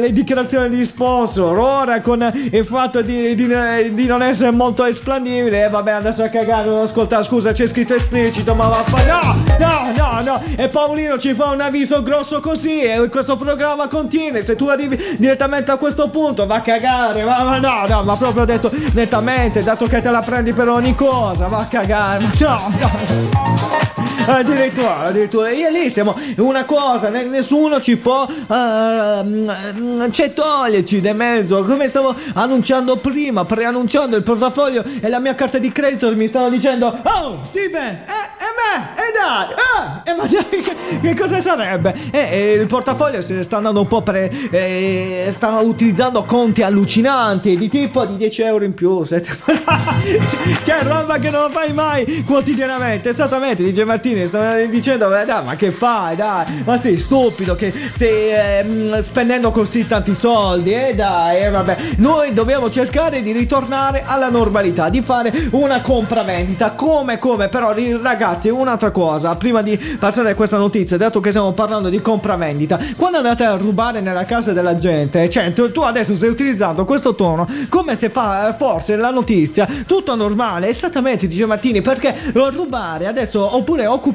le dichiarazioni di sponsor Ora con il fatto di, di- di non essere molto esplandibile E vabbè adesso a cagare Non ascolta. Scusa c'è scritto esplicito Ma vaffa No No no E Paolino ci fa un avviso grosso così E questo programma continua Se tu arrivi direttamente a questo punto Va a cagare Ma, ma no no Ma proprio detto nettamente Dato che te la prendi per ogni cosa Va a cagare Ma no no Addirittura, addirittura io e lì siamo una cosa, ne- nessuno ci può ehm, cioè toglierci di mezzo. Come stavo annunciando prima, preannunciando il portafoglio e la mia carta di credito mi stavano dicendo Oh Steven, e, e me, e dai, eh, e ma dai, che, che cosa sarebbe? E, e il portafoglio ne sta andando un po' per... eh, sta utilizzando conti allucinanti di tipo di 10 euro in più. sette- C'è roba che non fai mai quotidianamente. Esattamente, dice Martini, stava dicendo, "Beh, dai, ma che fai, dai, ma sei stupido che stai ehm, spendendo così tanti soldi, eh dai, eh, vabbè. Noi dobbiamo cercare di ritornare alla normalità, di fare una compravendita, come, come, però ragazzi, un'altra cosa, prima di passare a questa notizia, dato che stiamo parlando di compravendita, quando andate a rubare nella casa della gente, cioè tu, tu adesso stai utilizzando questo tono come se fa eh, forse la notizia tutto normale, esattamente dice Martini, perché eh, rubare adesso oppure occupare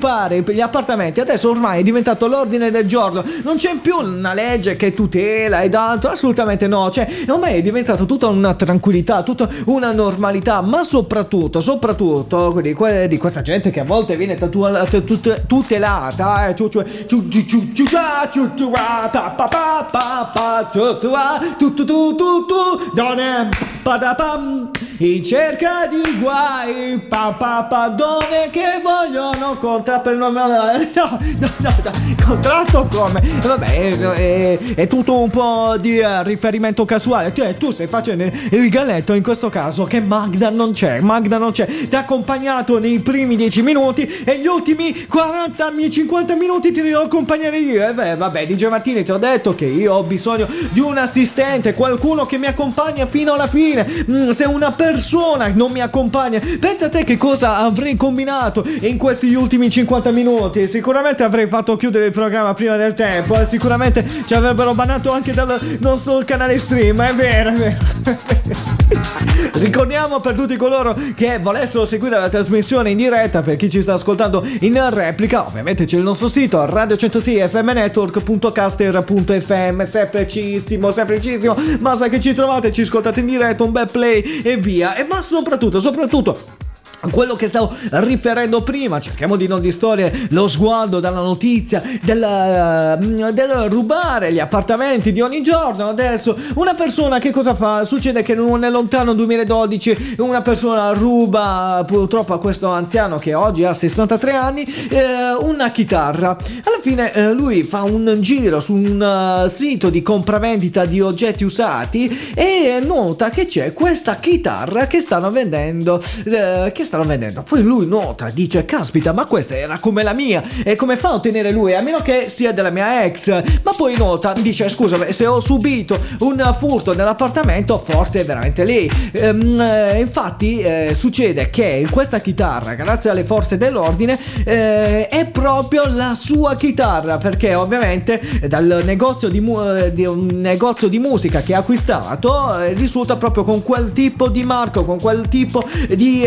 gli appartamenti adesso ormai è diventato l'ordine del giorno, non c'è più una legge che tutela ed altro, assolutamente no, cioè ormai è diventato tutta una tranquillità, tutta una normalità, ma soprattutto, soprattutto quindi que- di questa gente che a volte viene tatua- t- tut- tutelata, eh, in cerca di guai, pa- pa- pa- donne che vogliono contratto no, no, no, no, contratto come? Vabbè, è, è- è tutto un po' di eh, riferimento casuale. Tu, tu stai facendo il galletto in questo caso che Magda non c'è, Magda non c'è. Ti ha accompagnato nei primi 10 minuti e gli ultimi 40 mi- 50 minuti ti devo accompagnare io. E beh, vabbè, DJ Martini ti ho detto che io ho bisogno di un assistente, qualcuno che mi accompagna fino alla fine. Mm, se una persona non mi accompagna, pensa a te che cosa avrei combinato in questi ultimi 50 minuti. Sicuramente avrei fatto chiudere il programma prima del tempo. eh, Sicuramente ci avrebbero bannato anche dal nostro canale stream. È vero, è vero. Ricordiamo per tutti coloro che volessero seguire la trasmissione in diretta, per chi ci sta ascoltando in replica, ovviamente c'è il nostro sito radio106fmnetwork.caster.fm, semplicissimo, semplicissimo, basta che ci trovate, ci ascoltate in diretta, un bel play e via. E ma soprattutto, soprattutto quello che stavo riferendo prima, cerchiamo di non distogliere lo sguardo dalla notizia del, eh, del rubare gli appartamenti di ogni giorno. Adesso una persona che cosa fa? Succede che nel lontano 2012 una persona ruba purtroppo a questo anziano che oggi ha 63 anni eh, una chitarra. Alla fine eh, lui fa un giro su un sito di compravendita di oggetti usati e nota che c'è questa chitarra che stanno vendendo che stanno vendendo. Poi lui nota, dice: Caspita, ma questa era come la mia. E come fa a ottenere lui? A meno che sia della mia ex. Ma poi nota, dice: Scusa, se ho subito un furto nell'appartamento, forse è veramente lì. Ehm, eh, infatti, eh, succede che questa chitarra, grazie alle forze dell'ordine, eh, è proprio la sua chitarra. Perché ovviamente dal negozio di, mu- eh, di un negozio di musica che ha acquistato eh, risulta proprio con quel tipo di marco, con quel tipo di,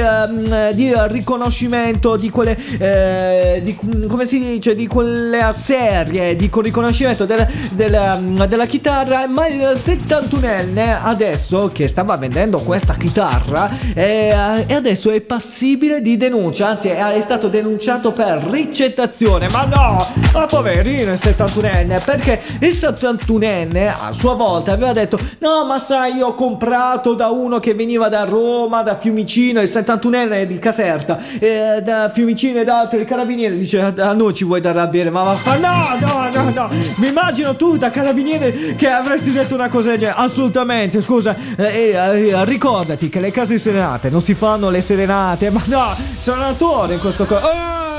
ehm, di riconoscimento di quelle eh, di, come si dice di quelle serie di con riconoscimento del- del- della chitarra ma il 71enne adesso che stava vendendo questa chitarra eh, e adesso è passibile di denuncia anzi è, è stato denunciato per ricettazione ma no ma poverino il 71enne perché il 71enne a sua volta aveva detto no ma sai io ho comprato da uno che veniva da Roma da Fiumicino il 71enne di Caserta eh, da Fiumicino e da altri carabinieri dice a noi ci vuoi dare a bere ma va no no no no mi immagino tu da carabiniere che avresti detto una cosa del genere assolutamente scusa eh, eh, ricordati che le case serenate non si fanno le serenate ma no sono attore in questo caso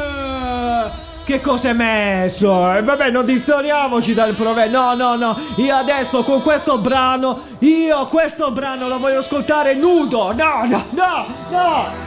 che cosa hai messo? Eh, vabbè, non distoriamoci dal proverbio. No, no, no. Io adesso con questo brano, io questo brano lo voglio ascoltare nudo. No, no, no, no.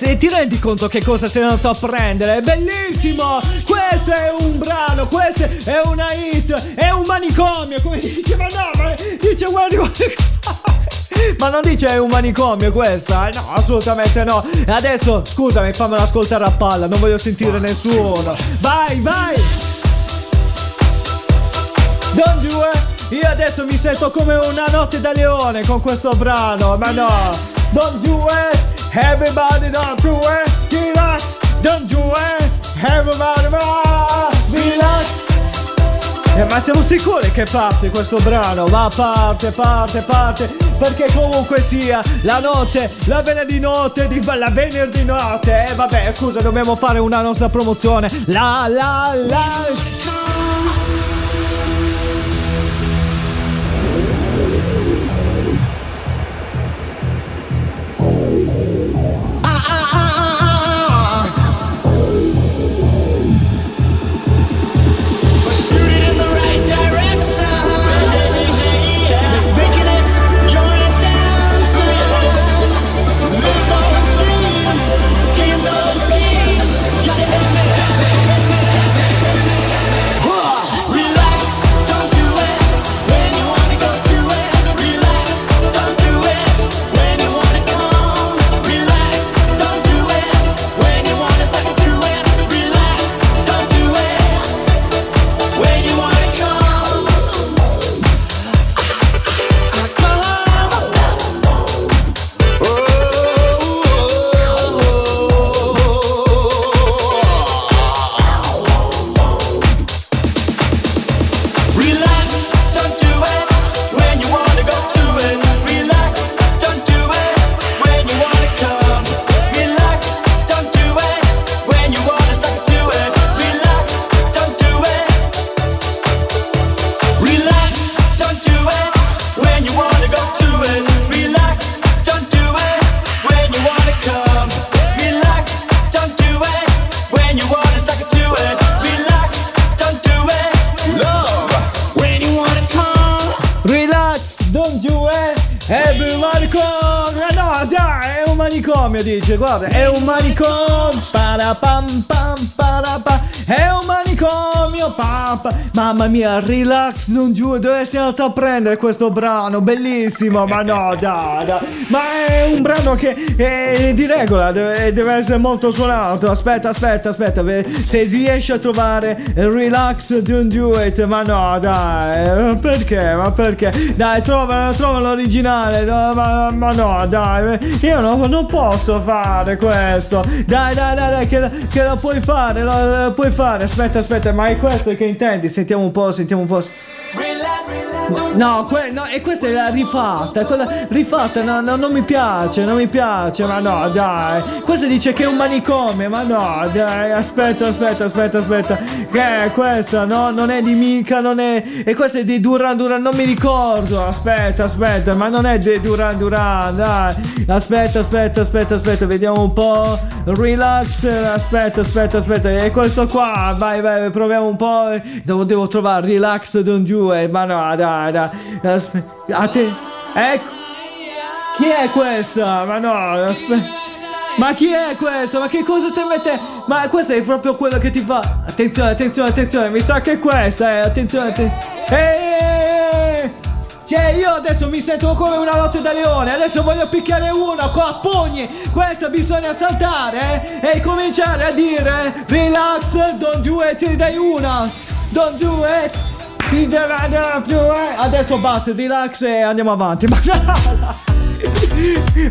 se ti rendi conto che cosa sei andato a prendere? È bellissimo! Questo è un brano, questo è una hit, è un manicomio, come dice, ma no, ma dice manicomio. Ma non dice è un manicomio questa? Eh, No, assolutamente no. E adesso, scusami, fammelo ascoltare a palla, non voglio sentire nessuno. Vai, vai! Don't do it! Io adesso mi sento come una notte da leone con questo brano, ma no! Don't do it! Everybody don't do it! Relax! Don't do it! Everybody relax! Eh, ma siamo sicuri che parte questo brano? Ma parte, parte, parte! Perché comunque sia la notte, la venerdì notte, di, la venerdì notte! Eh vabbè, scusa, dobbiamo fare una nostra promozione! La la la! Manicomio, dice, guarda, è un manicomio, parapam pam parapam, è un manicomio, pa, pa. mamma mia, relax, non giù, dove sei andato a prendere questo brano, bellissimo, ma no, dai, dai, ma è un brano che è di regola, deve, deve essere molto suonato, aspetta, aspetta, aspetta, se riesci a trovare relax, don't do it, ma no, dai, perché, ma perché, dai, trova, trova l'originale, ma, ma no, dai, io non, non posso fare questo, dai, dai, dai, dai che, che lo puoi fare, lo, lo puoi fare, aspetta, aspetta, ma è questo che intendi, sentiamo un po', sentiamo un po'. No, que- no, e questa è la rifatta, quella rifatta, no, no, non mi piace, non mi piace, ma no, dai. Questa dice che è un manicomio, ma no, dai, aspetta, aspetta, aspetta, aspetta. Che è questa? No, non è di Mika, non è... E questa è di Duran Duran, non mi ricordo. Aspetta, aspetta, ma non è di Duran Duran, dai. Aspetta, aspetta, aspetta, aspetta, vediamo un po'. Relax, aspetta, aspetta, aspetta. E questo qua, vai, vai, proviamo un po'. Devo, devo trovare relax, don't do it, ma no, dai, dai. Aspetta, a te. Ecco. Chi è questa? Ma no, aspetta. Ma chi è questo? Ma che cosa stai mettendo? Ma questo è proprio quello che ti fa. Attenzione, attenzione, attenzione. Mi sa che è questa, eh. Attenzione, attenzione. Ehi! Cioè, io adesso mi sento come una lotta da leone. Adesso voglio picchiare uno qua a pugni. Questo bisogna saltare eh, e cominciare a dire: Relax, don't do it, dai una. Don't do it. It. Adesso basta, relax e andiamo avanti. Ma!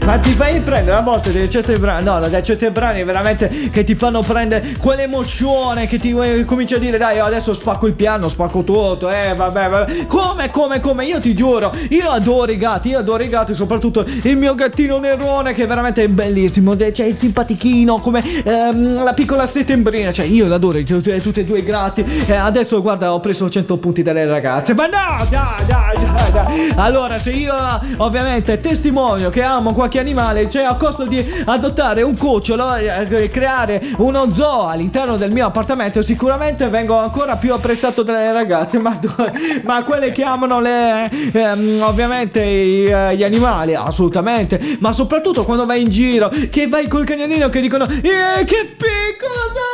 Ma ti fai prendere a volte dei certi brani, no, dai certi brani veramente che ti fanno prendere quell'emozione che ti eh, cominci a dire dai io adesso spacco il piano, spacco tutto, eh vabbè, vabbè. Come, come, come, io ti giuro, io adoro i gatti, io adoro i gatti, soprattutto il mio gattino nerone che è veramente bellissimo, cioè il simpatichino come ehm, la piccola settembrina, cioè io l'adoro, tutti, tutti e due i gatti. Eh, adesso guarda ho preso 100 punti dalle ragazze, ma no, dai, dai, dai, dai. Allora se io ovviamente testimonio che amo qualche animale, cioè a costo di adottare un cucciolo e creare uno zoo all'interno del mio appartamento, sicuramente vengo ancora più apprezzato dalle ragazze. Ma, ma quelle che amano le, ehm, ovviamente i, eh, gli animali, assolutamente. Ma soprattutto quando vai in giro, che vai col cagnolino che dicono, eh, che piccolo, dai,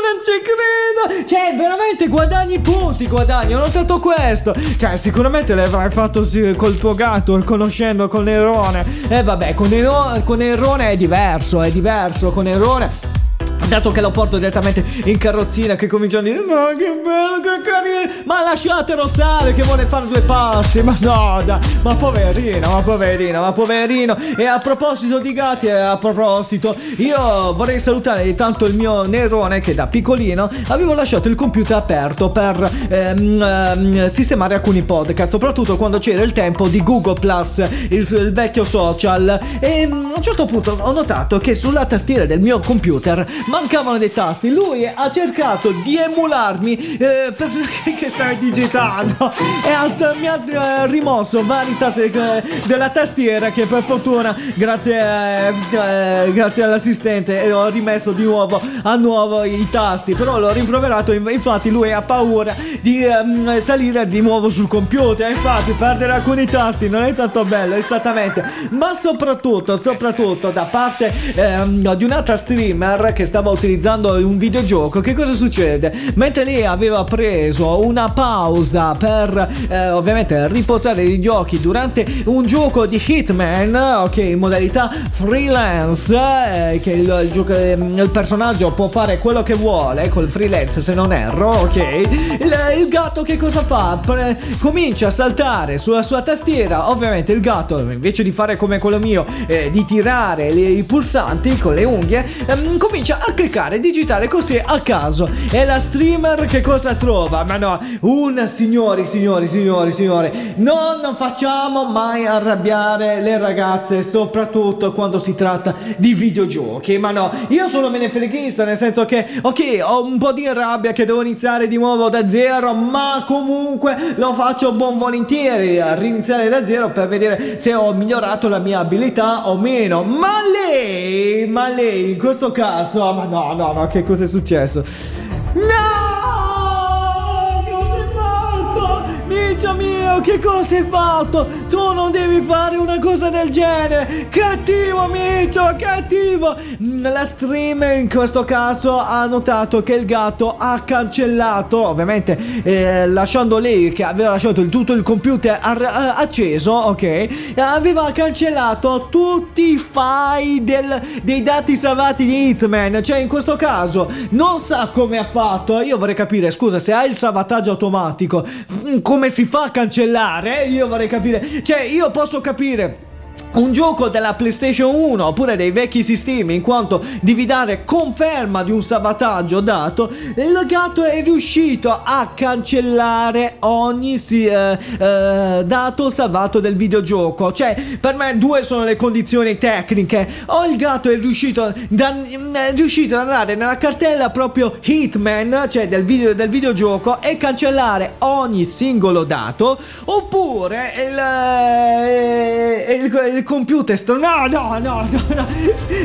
non ci credo. Cioè, veramente guadagni punti, guadagni. Ho notato questo. Cioè, sicuramente l'avrai fatto sì, col tuo gatto, conoscendo con Nerone. E eh, vabbè, con, Nero- con Nerone è diverso, è diverso. Con Nerone. Dato che lo porto direttamente in carrozzina che cominciano a dire Ma che bello, che carino Ma lasciatelo stare che vuole fare due passi. Ma no, dai Ma poverino, ma poverino, ma poverino. E a proposito di gatti e a proposito Io vorrei salutare intanto il mio Nerone Che da piccolino avevo lasciato il computer aperto Per ehm, ehm, sistemare alcuni podcast Soprattutto quando c'era il tempo di Google Plus il, il vecchio social. E mm, a un certo punto ho notato che sulla tastiera del mio computer mancavano dei tasti. Lui ha cercato di emularmi eh, per che stai digitando e ha, mi ha eh, rimosso vari tasti eh, della tastiera che per fortuna grazie, eh, eh, grazie all'assistente eh, ho rimesso di nuovo a nuovo i tasti. Però l'ho rimproverato, inf- infatti lui ha paura di ehm, salire di nuovo sul computer. Infatti perdere alcuni tasti non è tanto bello, esattamente. Ma soprattutto, soprattutto da parte ehm, di un'altra streamer che stava utilizzando un videogioco, che cosa succede? Mentre lei aveva preso una pausa per eh, ovviamente riposare gli occhi durante un gioco di Hitman, ok, in modalità freelance, eh, che il, il, gioco- il personaggio può fare quello che vuole col freelance se non erro, ok? Il, il gatto che cosa fa? Pre- comincia a saltare sulla sua tastiera, ovviamente il gatto invece di fare come quello mio, eh, di tirare le- i pulsanti con le unghie, ehm, comincia a cliccare, digitare così a caso. E la streamer che cosa trova? Ma no, un signori, signori, signori, signori, non facciamo mai arrabbiare le ragazze, soprattutto quando si tratta di videogiochi. Ma no, io sono menefreghista, nel senso che, ok, ho un po' di rabbia che devo iniziare di nuovo da zero, ma comunque lo faccio buon volentieri a riniziare da zero per vedere se ho migliorato la mia abilità o meno. Ma lei, ma lei in questo caso, no, no, no, che cosa è successo? No! No, che cosa hai fatto? Tu non devi fare una cosa del genere. Cattivo, Mizzo, cattivo. La stream in questo caso ha notato che il gatto ha cancellato, ovviamente eh, lasciando lei che aveva lasciato il, tutto il computer ar- eh, acceso, ok? Aveva cancellato tutti i file del- dei dati salvati di Hitman. Cioè, in questo caso non sa come ha fatto. Io vorrei capire, scusa, se hai il salvataggio automatico, come si fa a cancellare? Io vorrei capire. Cioè, io posso capire. Un gioco della PlayStation 1 oppure dei vecchi sistemi in quanto devi dare conferma di un salvataggio dato il gatto è riuscito a cancellare ogni si- eh, eh, dato salvato del videogioco. Cioè per me due sono le condizioni tecniche. O il gatto è riuscito, da- è riuscito ad andare nella cartella proprio Hitman cioè del, video, del videogioco e cancellare ogni singolo dato oppure il, eh, il, il computer no no no no no.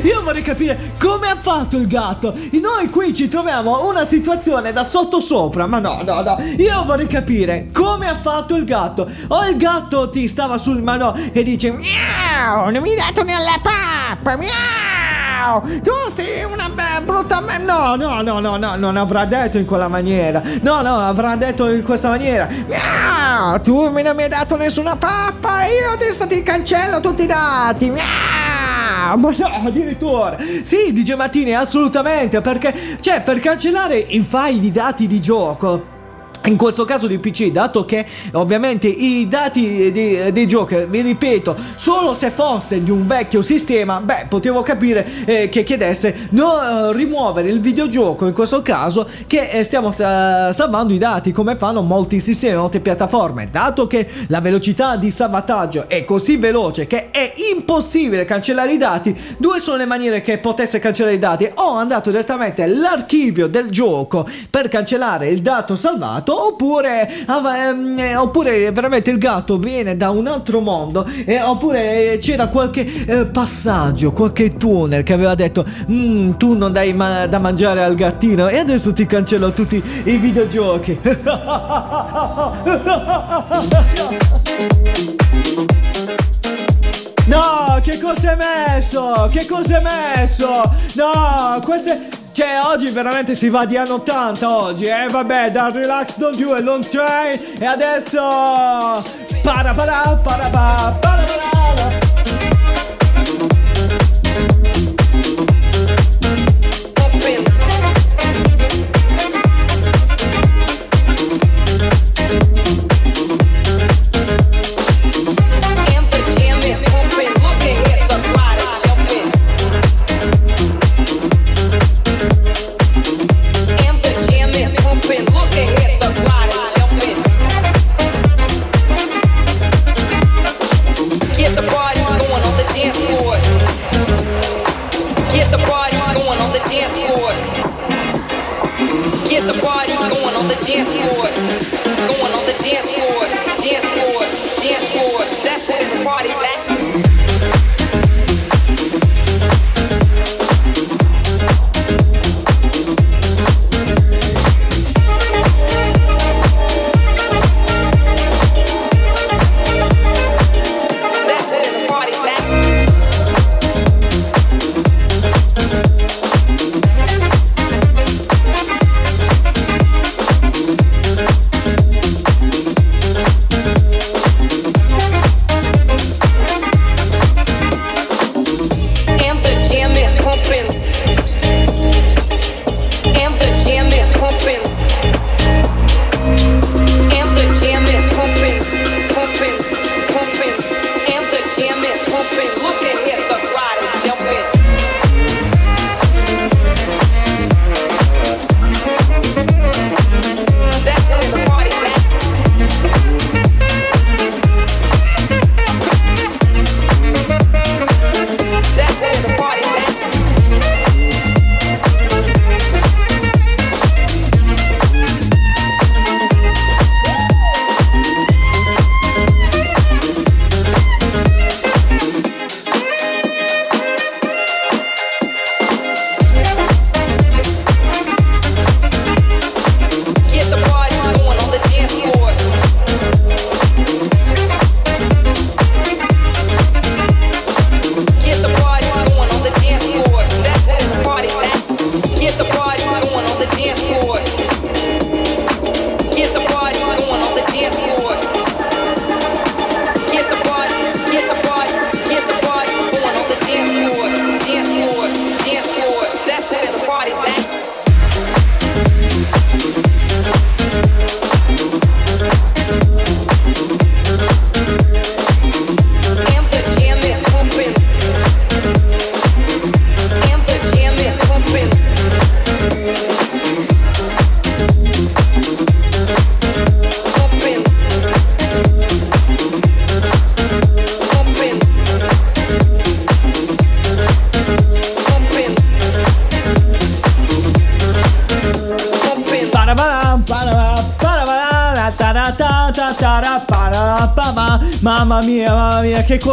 Io vorrei capire come ha fatto il gatto. Noi qui ci troviamo una situazione da sottosopra ma no no no. Io vorrei capire come ha fatto il gatto. O il gatto ti stava sul mano e dice miau non mi dato nella pappa miau tu sei una brutta me- no no no no no non avrà detto in quella maniera. No no avrà detto in questa maniera. Miau! Tu non mi hai dato nessuna pappa. Io adesso ti cancello tutti i dati. Miau! Ma no addirittura. Sì DJ Martini assolutamente perché cioè per cancellare i file di dati di gioco in questo caso di PC, dato che ovviamente i dati dei, dei giochi, vi ripeto, solo se fosse di un vecchio sistema, beh, potevo capire eh, che chiedesse no, eh, rimuovere il videogioco, in questo caso, che eh, stiamo eh, salvando i dati, come fanno molti sistemi, molte piattaforme. Dato che la velocità di salvataggio è così veloce che è impossibile cancellare i dati, due sono le maniere che potesse cancellare i dati. Ho andato direttamente all'archivio del gioco per cancellare il dato salvato oppure, ah, ehm, eh, oppure veramente il gatto viene da un altro mondo eh, oppure eh, c'era qualche eh, passaggio, qualche tunnel che aveva detto "Mm, tu non dai ma- da mangiare al gattino e adesso ti cancello tutti i videogiochi. No, che cosa hai messo? Che cosa hai messo? No, queste... Cioè, oggi veramente si va di anno 80 oggi, eh? Vabbè, dal relax don't do a long train e adesso... Para para para para para para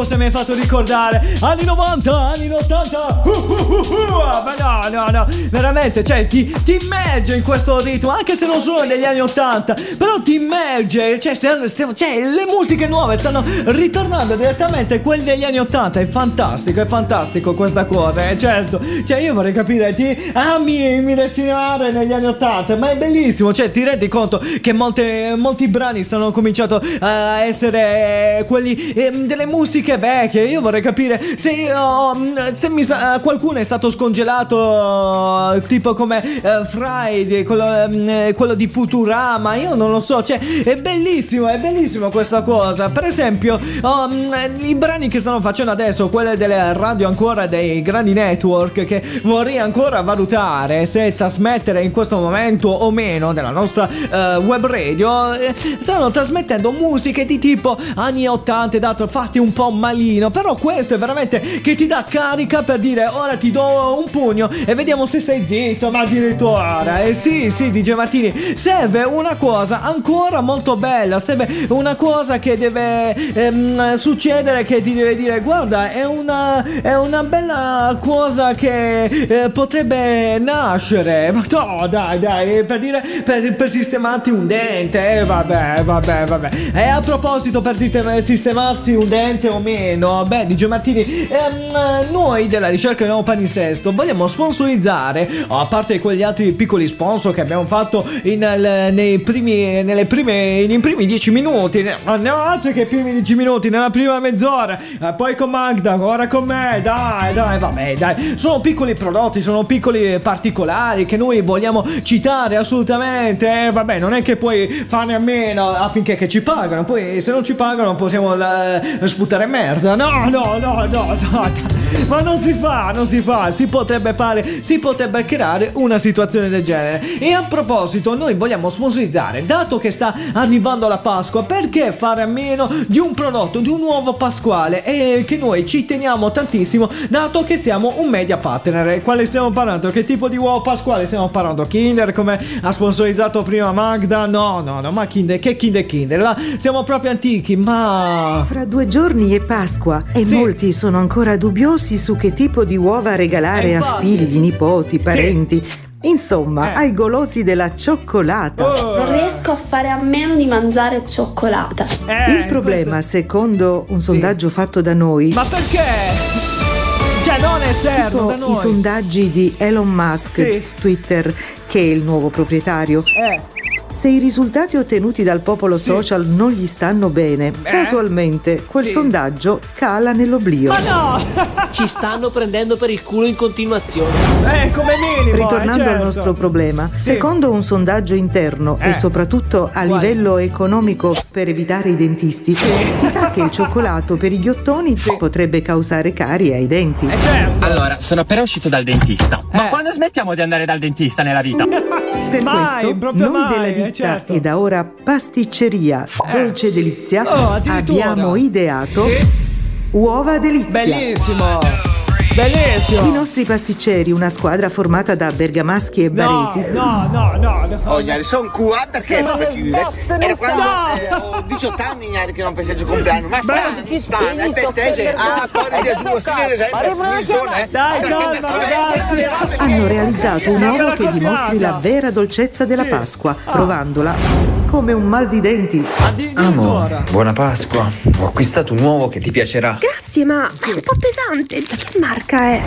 cosa mi hai fatto ricordare? Anni 90, anni 80. Uh, uh, uh, uh, ma no, no, no. Veramente, cioè, ti, ti immerge in questo ritmo, anche se non sono degli anni 80. Però ti immerge, cioè, se- stiamo- cioè, le musiche nuove stanno ritornando direttamente quelle degli anni 80. È fantastico, è fantastico questa cosa, eh, certo. Cioè, io vorrei capire, ti ami mi destinare negli anni 80, ma è bellissimo. Cioè, ti rendi conto che molte- molti brani stanno cominciando a essere quelli ehm, delle musiche vecchie. Io vorrei capire se, oh, se mi qualcuno è stato scongelato, tipo come eh, Friday, quello, eh, quello di Futurama. Io non lo so. Cioè, è bellissimo, è bellissimo questa cosa. Per esempio, mm, i brani che stanno facendo adesso, quelle delle radio ancora dei grandi network, che vorrei ancora valutare se trasmettere in questo momento o meno della nostra eh, web radio, stanno trasmettendo musiche di tipo anni 80, dato fatti un po' malino, però questo è veramente che ti dà carica per dire ora ti do un pugno e vediamo se stai zitto, ma addirittura, eh sì, sì, DJ Martini, serve una cosa ancora molto bella, serve una cosa che deve ehm, succedere, che ti deve dire guarda, è una, è una bella cosa che eh, potrebbe nascere, ma no, dai, dai, per dire, per, per sistemarti un dente, eh, vabbè, vabbè, vabbè, e a proposito per sistema- sistemarsi un dente o meno, beh, DJ Martini, ehm, noi della ricerca di nuovo palinsesto vogliamo sponsorizzare, a parte quegli altri piccoli sponsor che abbiamo fatto in, nei primi, nelle prime, nei primi dieci minuti, ne ho altri che primi dieci minuti, nella prima mezz'ora, eh, poi con Magda, ora con me, dai, dai, vabbè, dai, sono piccoli prodotti, sono piccoli particolari che noi vogliamo citare assolutamente, eh, vabbè, non è che puoi farne a meno affinché ci pagano, poi se non ci pagano possiamo eh, sputare merda, no, no, no, no, no. Ma non si fa, non si fa, si potrebbe fare, si potrebbe creare una situazione del genere. E a proposito, noi vogliamo sponsorizzare, dato che sta arrivando la Pasqua, perché fare a meno di un prodotto, di un uovo pasquale e che noi ci teniamo tantissimo, dato che siamo un media partner. Quale stiamo parlando? Che tipo di uovo pasquale stiamo parlando? Kinder come ha sponsorizzato prima Magda? No, no, no, ma Kinder, che Kinder Kinder? Là siamo proprio antichi, ma Fra due giorni è Pasqua e Sì. molti sono ancora dubbiosi su che tipo di uova regalare Eh, a infatti. figli, nipoti, parenti. Insomma, Eh. ai golosi della cioccolata. Oh, Non riesco a fare a meno di mangiare cioccolata. eh, Il problema, secondo un sondaggio fatto da noi, questo- Ma perché? Cioè, non esterno, tipo da i noi. sondaggi di Elon Musk Sì. su Twitter, che è il nuovo proprietario, Eh. Se i risultati ottenuti dal popolo social non gli stanno bene, casualmente quel Sì. sondaggio cala nell'oblio. Ma no! Ci stanno prendendo per il culo in continuazione. Eh, come minimo. Ritornando eh, certo. al nostro problema, Sì. secondo un sondaggio interno Eh. e soprattutto a Quale? livello economico per evitare i dentisti, si sa che il cioccolato per i ghiottoni Sì. potrebbe causare carie ai denti. Eh, certo. Allora, sono appena uscito dal dentista. Ma Eh. quando smettiamo di andare dal dentista nella vita? Per mai, questo, noi mai, della eh, ditta certo. e da ora pasticceria Dolce Delizia Oh, abbiamo ideato Sì. Uova Delizia. Bellissimo. I Bellissimo. nostri pasticceri, una squadra formata da bergamaschi e No, baresi, no, no, no, no. Oh, Gnari, sono qua perché per chiudere. Era quando No. eh, ho 18 anni, Gnari, che non festeggio il compleanno. Ma sta, sta, ne festeggia. Ah, poi di giù, sì, ad esempio, mi sono, eh. Dai, calma, ragazzi. hanno realizzato un uovo che dimostri la vera dolcezza della. Pasqua, provandola come un mal di denti. Addirittura. buona Pasqua. Ho acquistato un uovo che ti piacerà. Grazie, ma è un po' pesante. Da che marca è?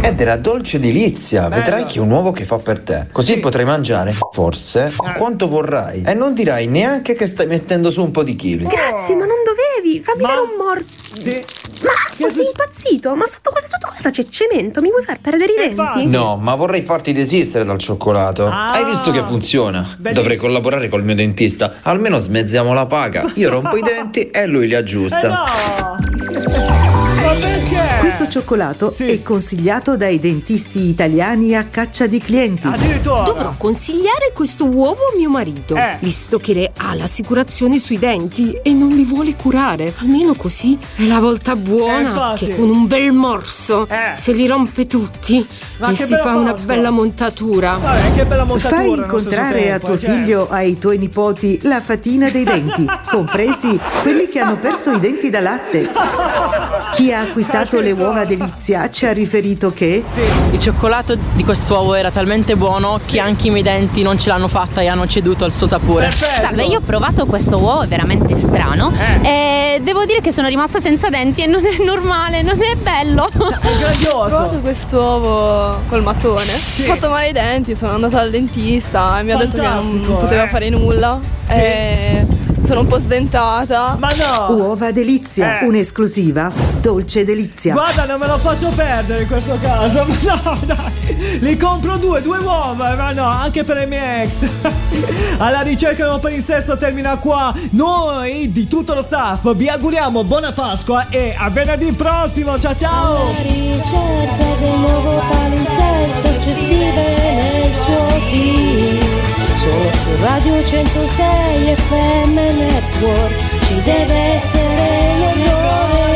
È della dolce delizia. Vedrai che è un uovo che fa per te. Così Sì. potrai mangiare, forse, quanto vorrai. E non dirai neanche che stai mettendo su un po' di chili. Grazie, ma non dovevi. Fammi Ma- dare un morso. Sì. Ma tu sei impazzito? Ma sotto questa cioccolata c'è cemento. Mi vuoi far perdere i Eh, denti? No, ma vorrei farti desistere dal cioccolato. Ah. Hai visto che funziona? Bellissimo. Dovrei collaborare col mio dentista. Almeno smezziamo la paga. Io rompo i denti e lui li Eh aggiusta. no. Questo cioccolato è consigliato dai dentisti italiani a caccia di clienti. Dovrò consigliare questo uovo a mio marito, Eh. visto che le- ha l'assicurazione sui denti e non li vuole curare. Almeno così è la volta Eh, buona infatti. che con un bel morso se li rompe tutti Ma e si fa una bella montatura. Vabbè, che bella montatura. Fai incontrare tempo, a tuo cioè. figlio, ai tuoi nipoti, la fatina dei denti, compresi quelli che hanno perso i denti da latte. Chi ha acquistato le uova delizia ci ha riferito che Il cioccolato di quest'uovo era talmente buono che anche i miei denti non ce l'hanno fatta e hanno ceduto al suo sapore. Salve, io ho provato questo uovo, è veramente strano. E devo dire che sono rimasta senza denti e non è normale, non è bello. È grandioso. Ho provato quest'uovo col mattone. Ho fatto male ai denti, sono andata dal dentista e mi ha detto che Fantastico, non poteva eh. fare nulla. Sì. E sono un po' sdentata. Ma no! uova delizia, Eh. un'esclusiva, dolce delizia. Guarda, non me lo faccio perdere in questo caso. Ma no, dai. Li compro due, due uova. Ma no, anche per le mie ex. Alla ricerca del palinsesto termina qua. Noi di tutto lo staff vi auguriamo buona Pasqua e a venerdì prossimo. Ciao ciao! Alla ricerca del nuovo palinsesto c'è il suo team. Solo su Radio 106 FM Network. Ci deve essere l'errore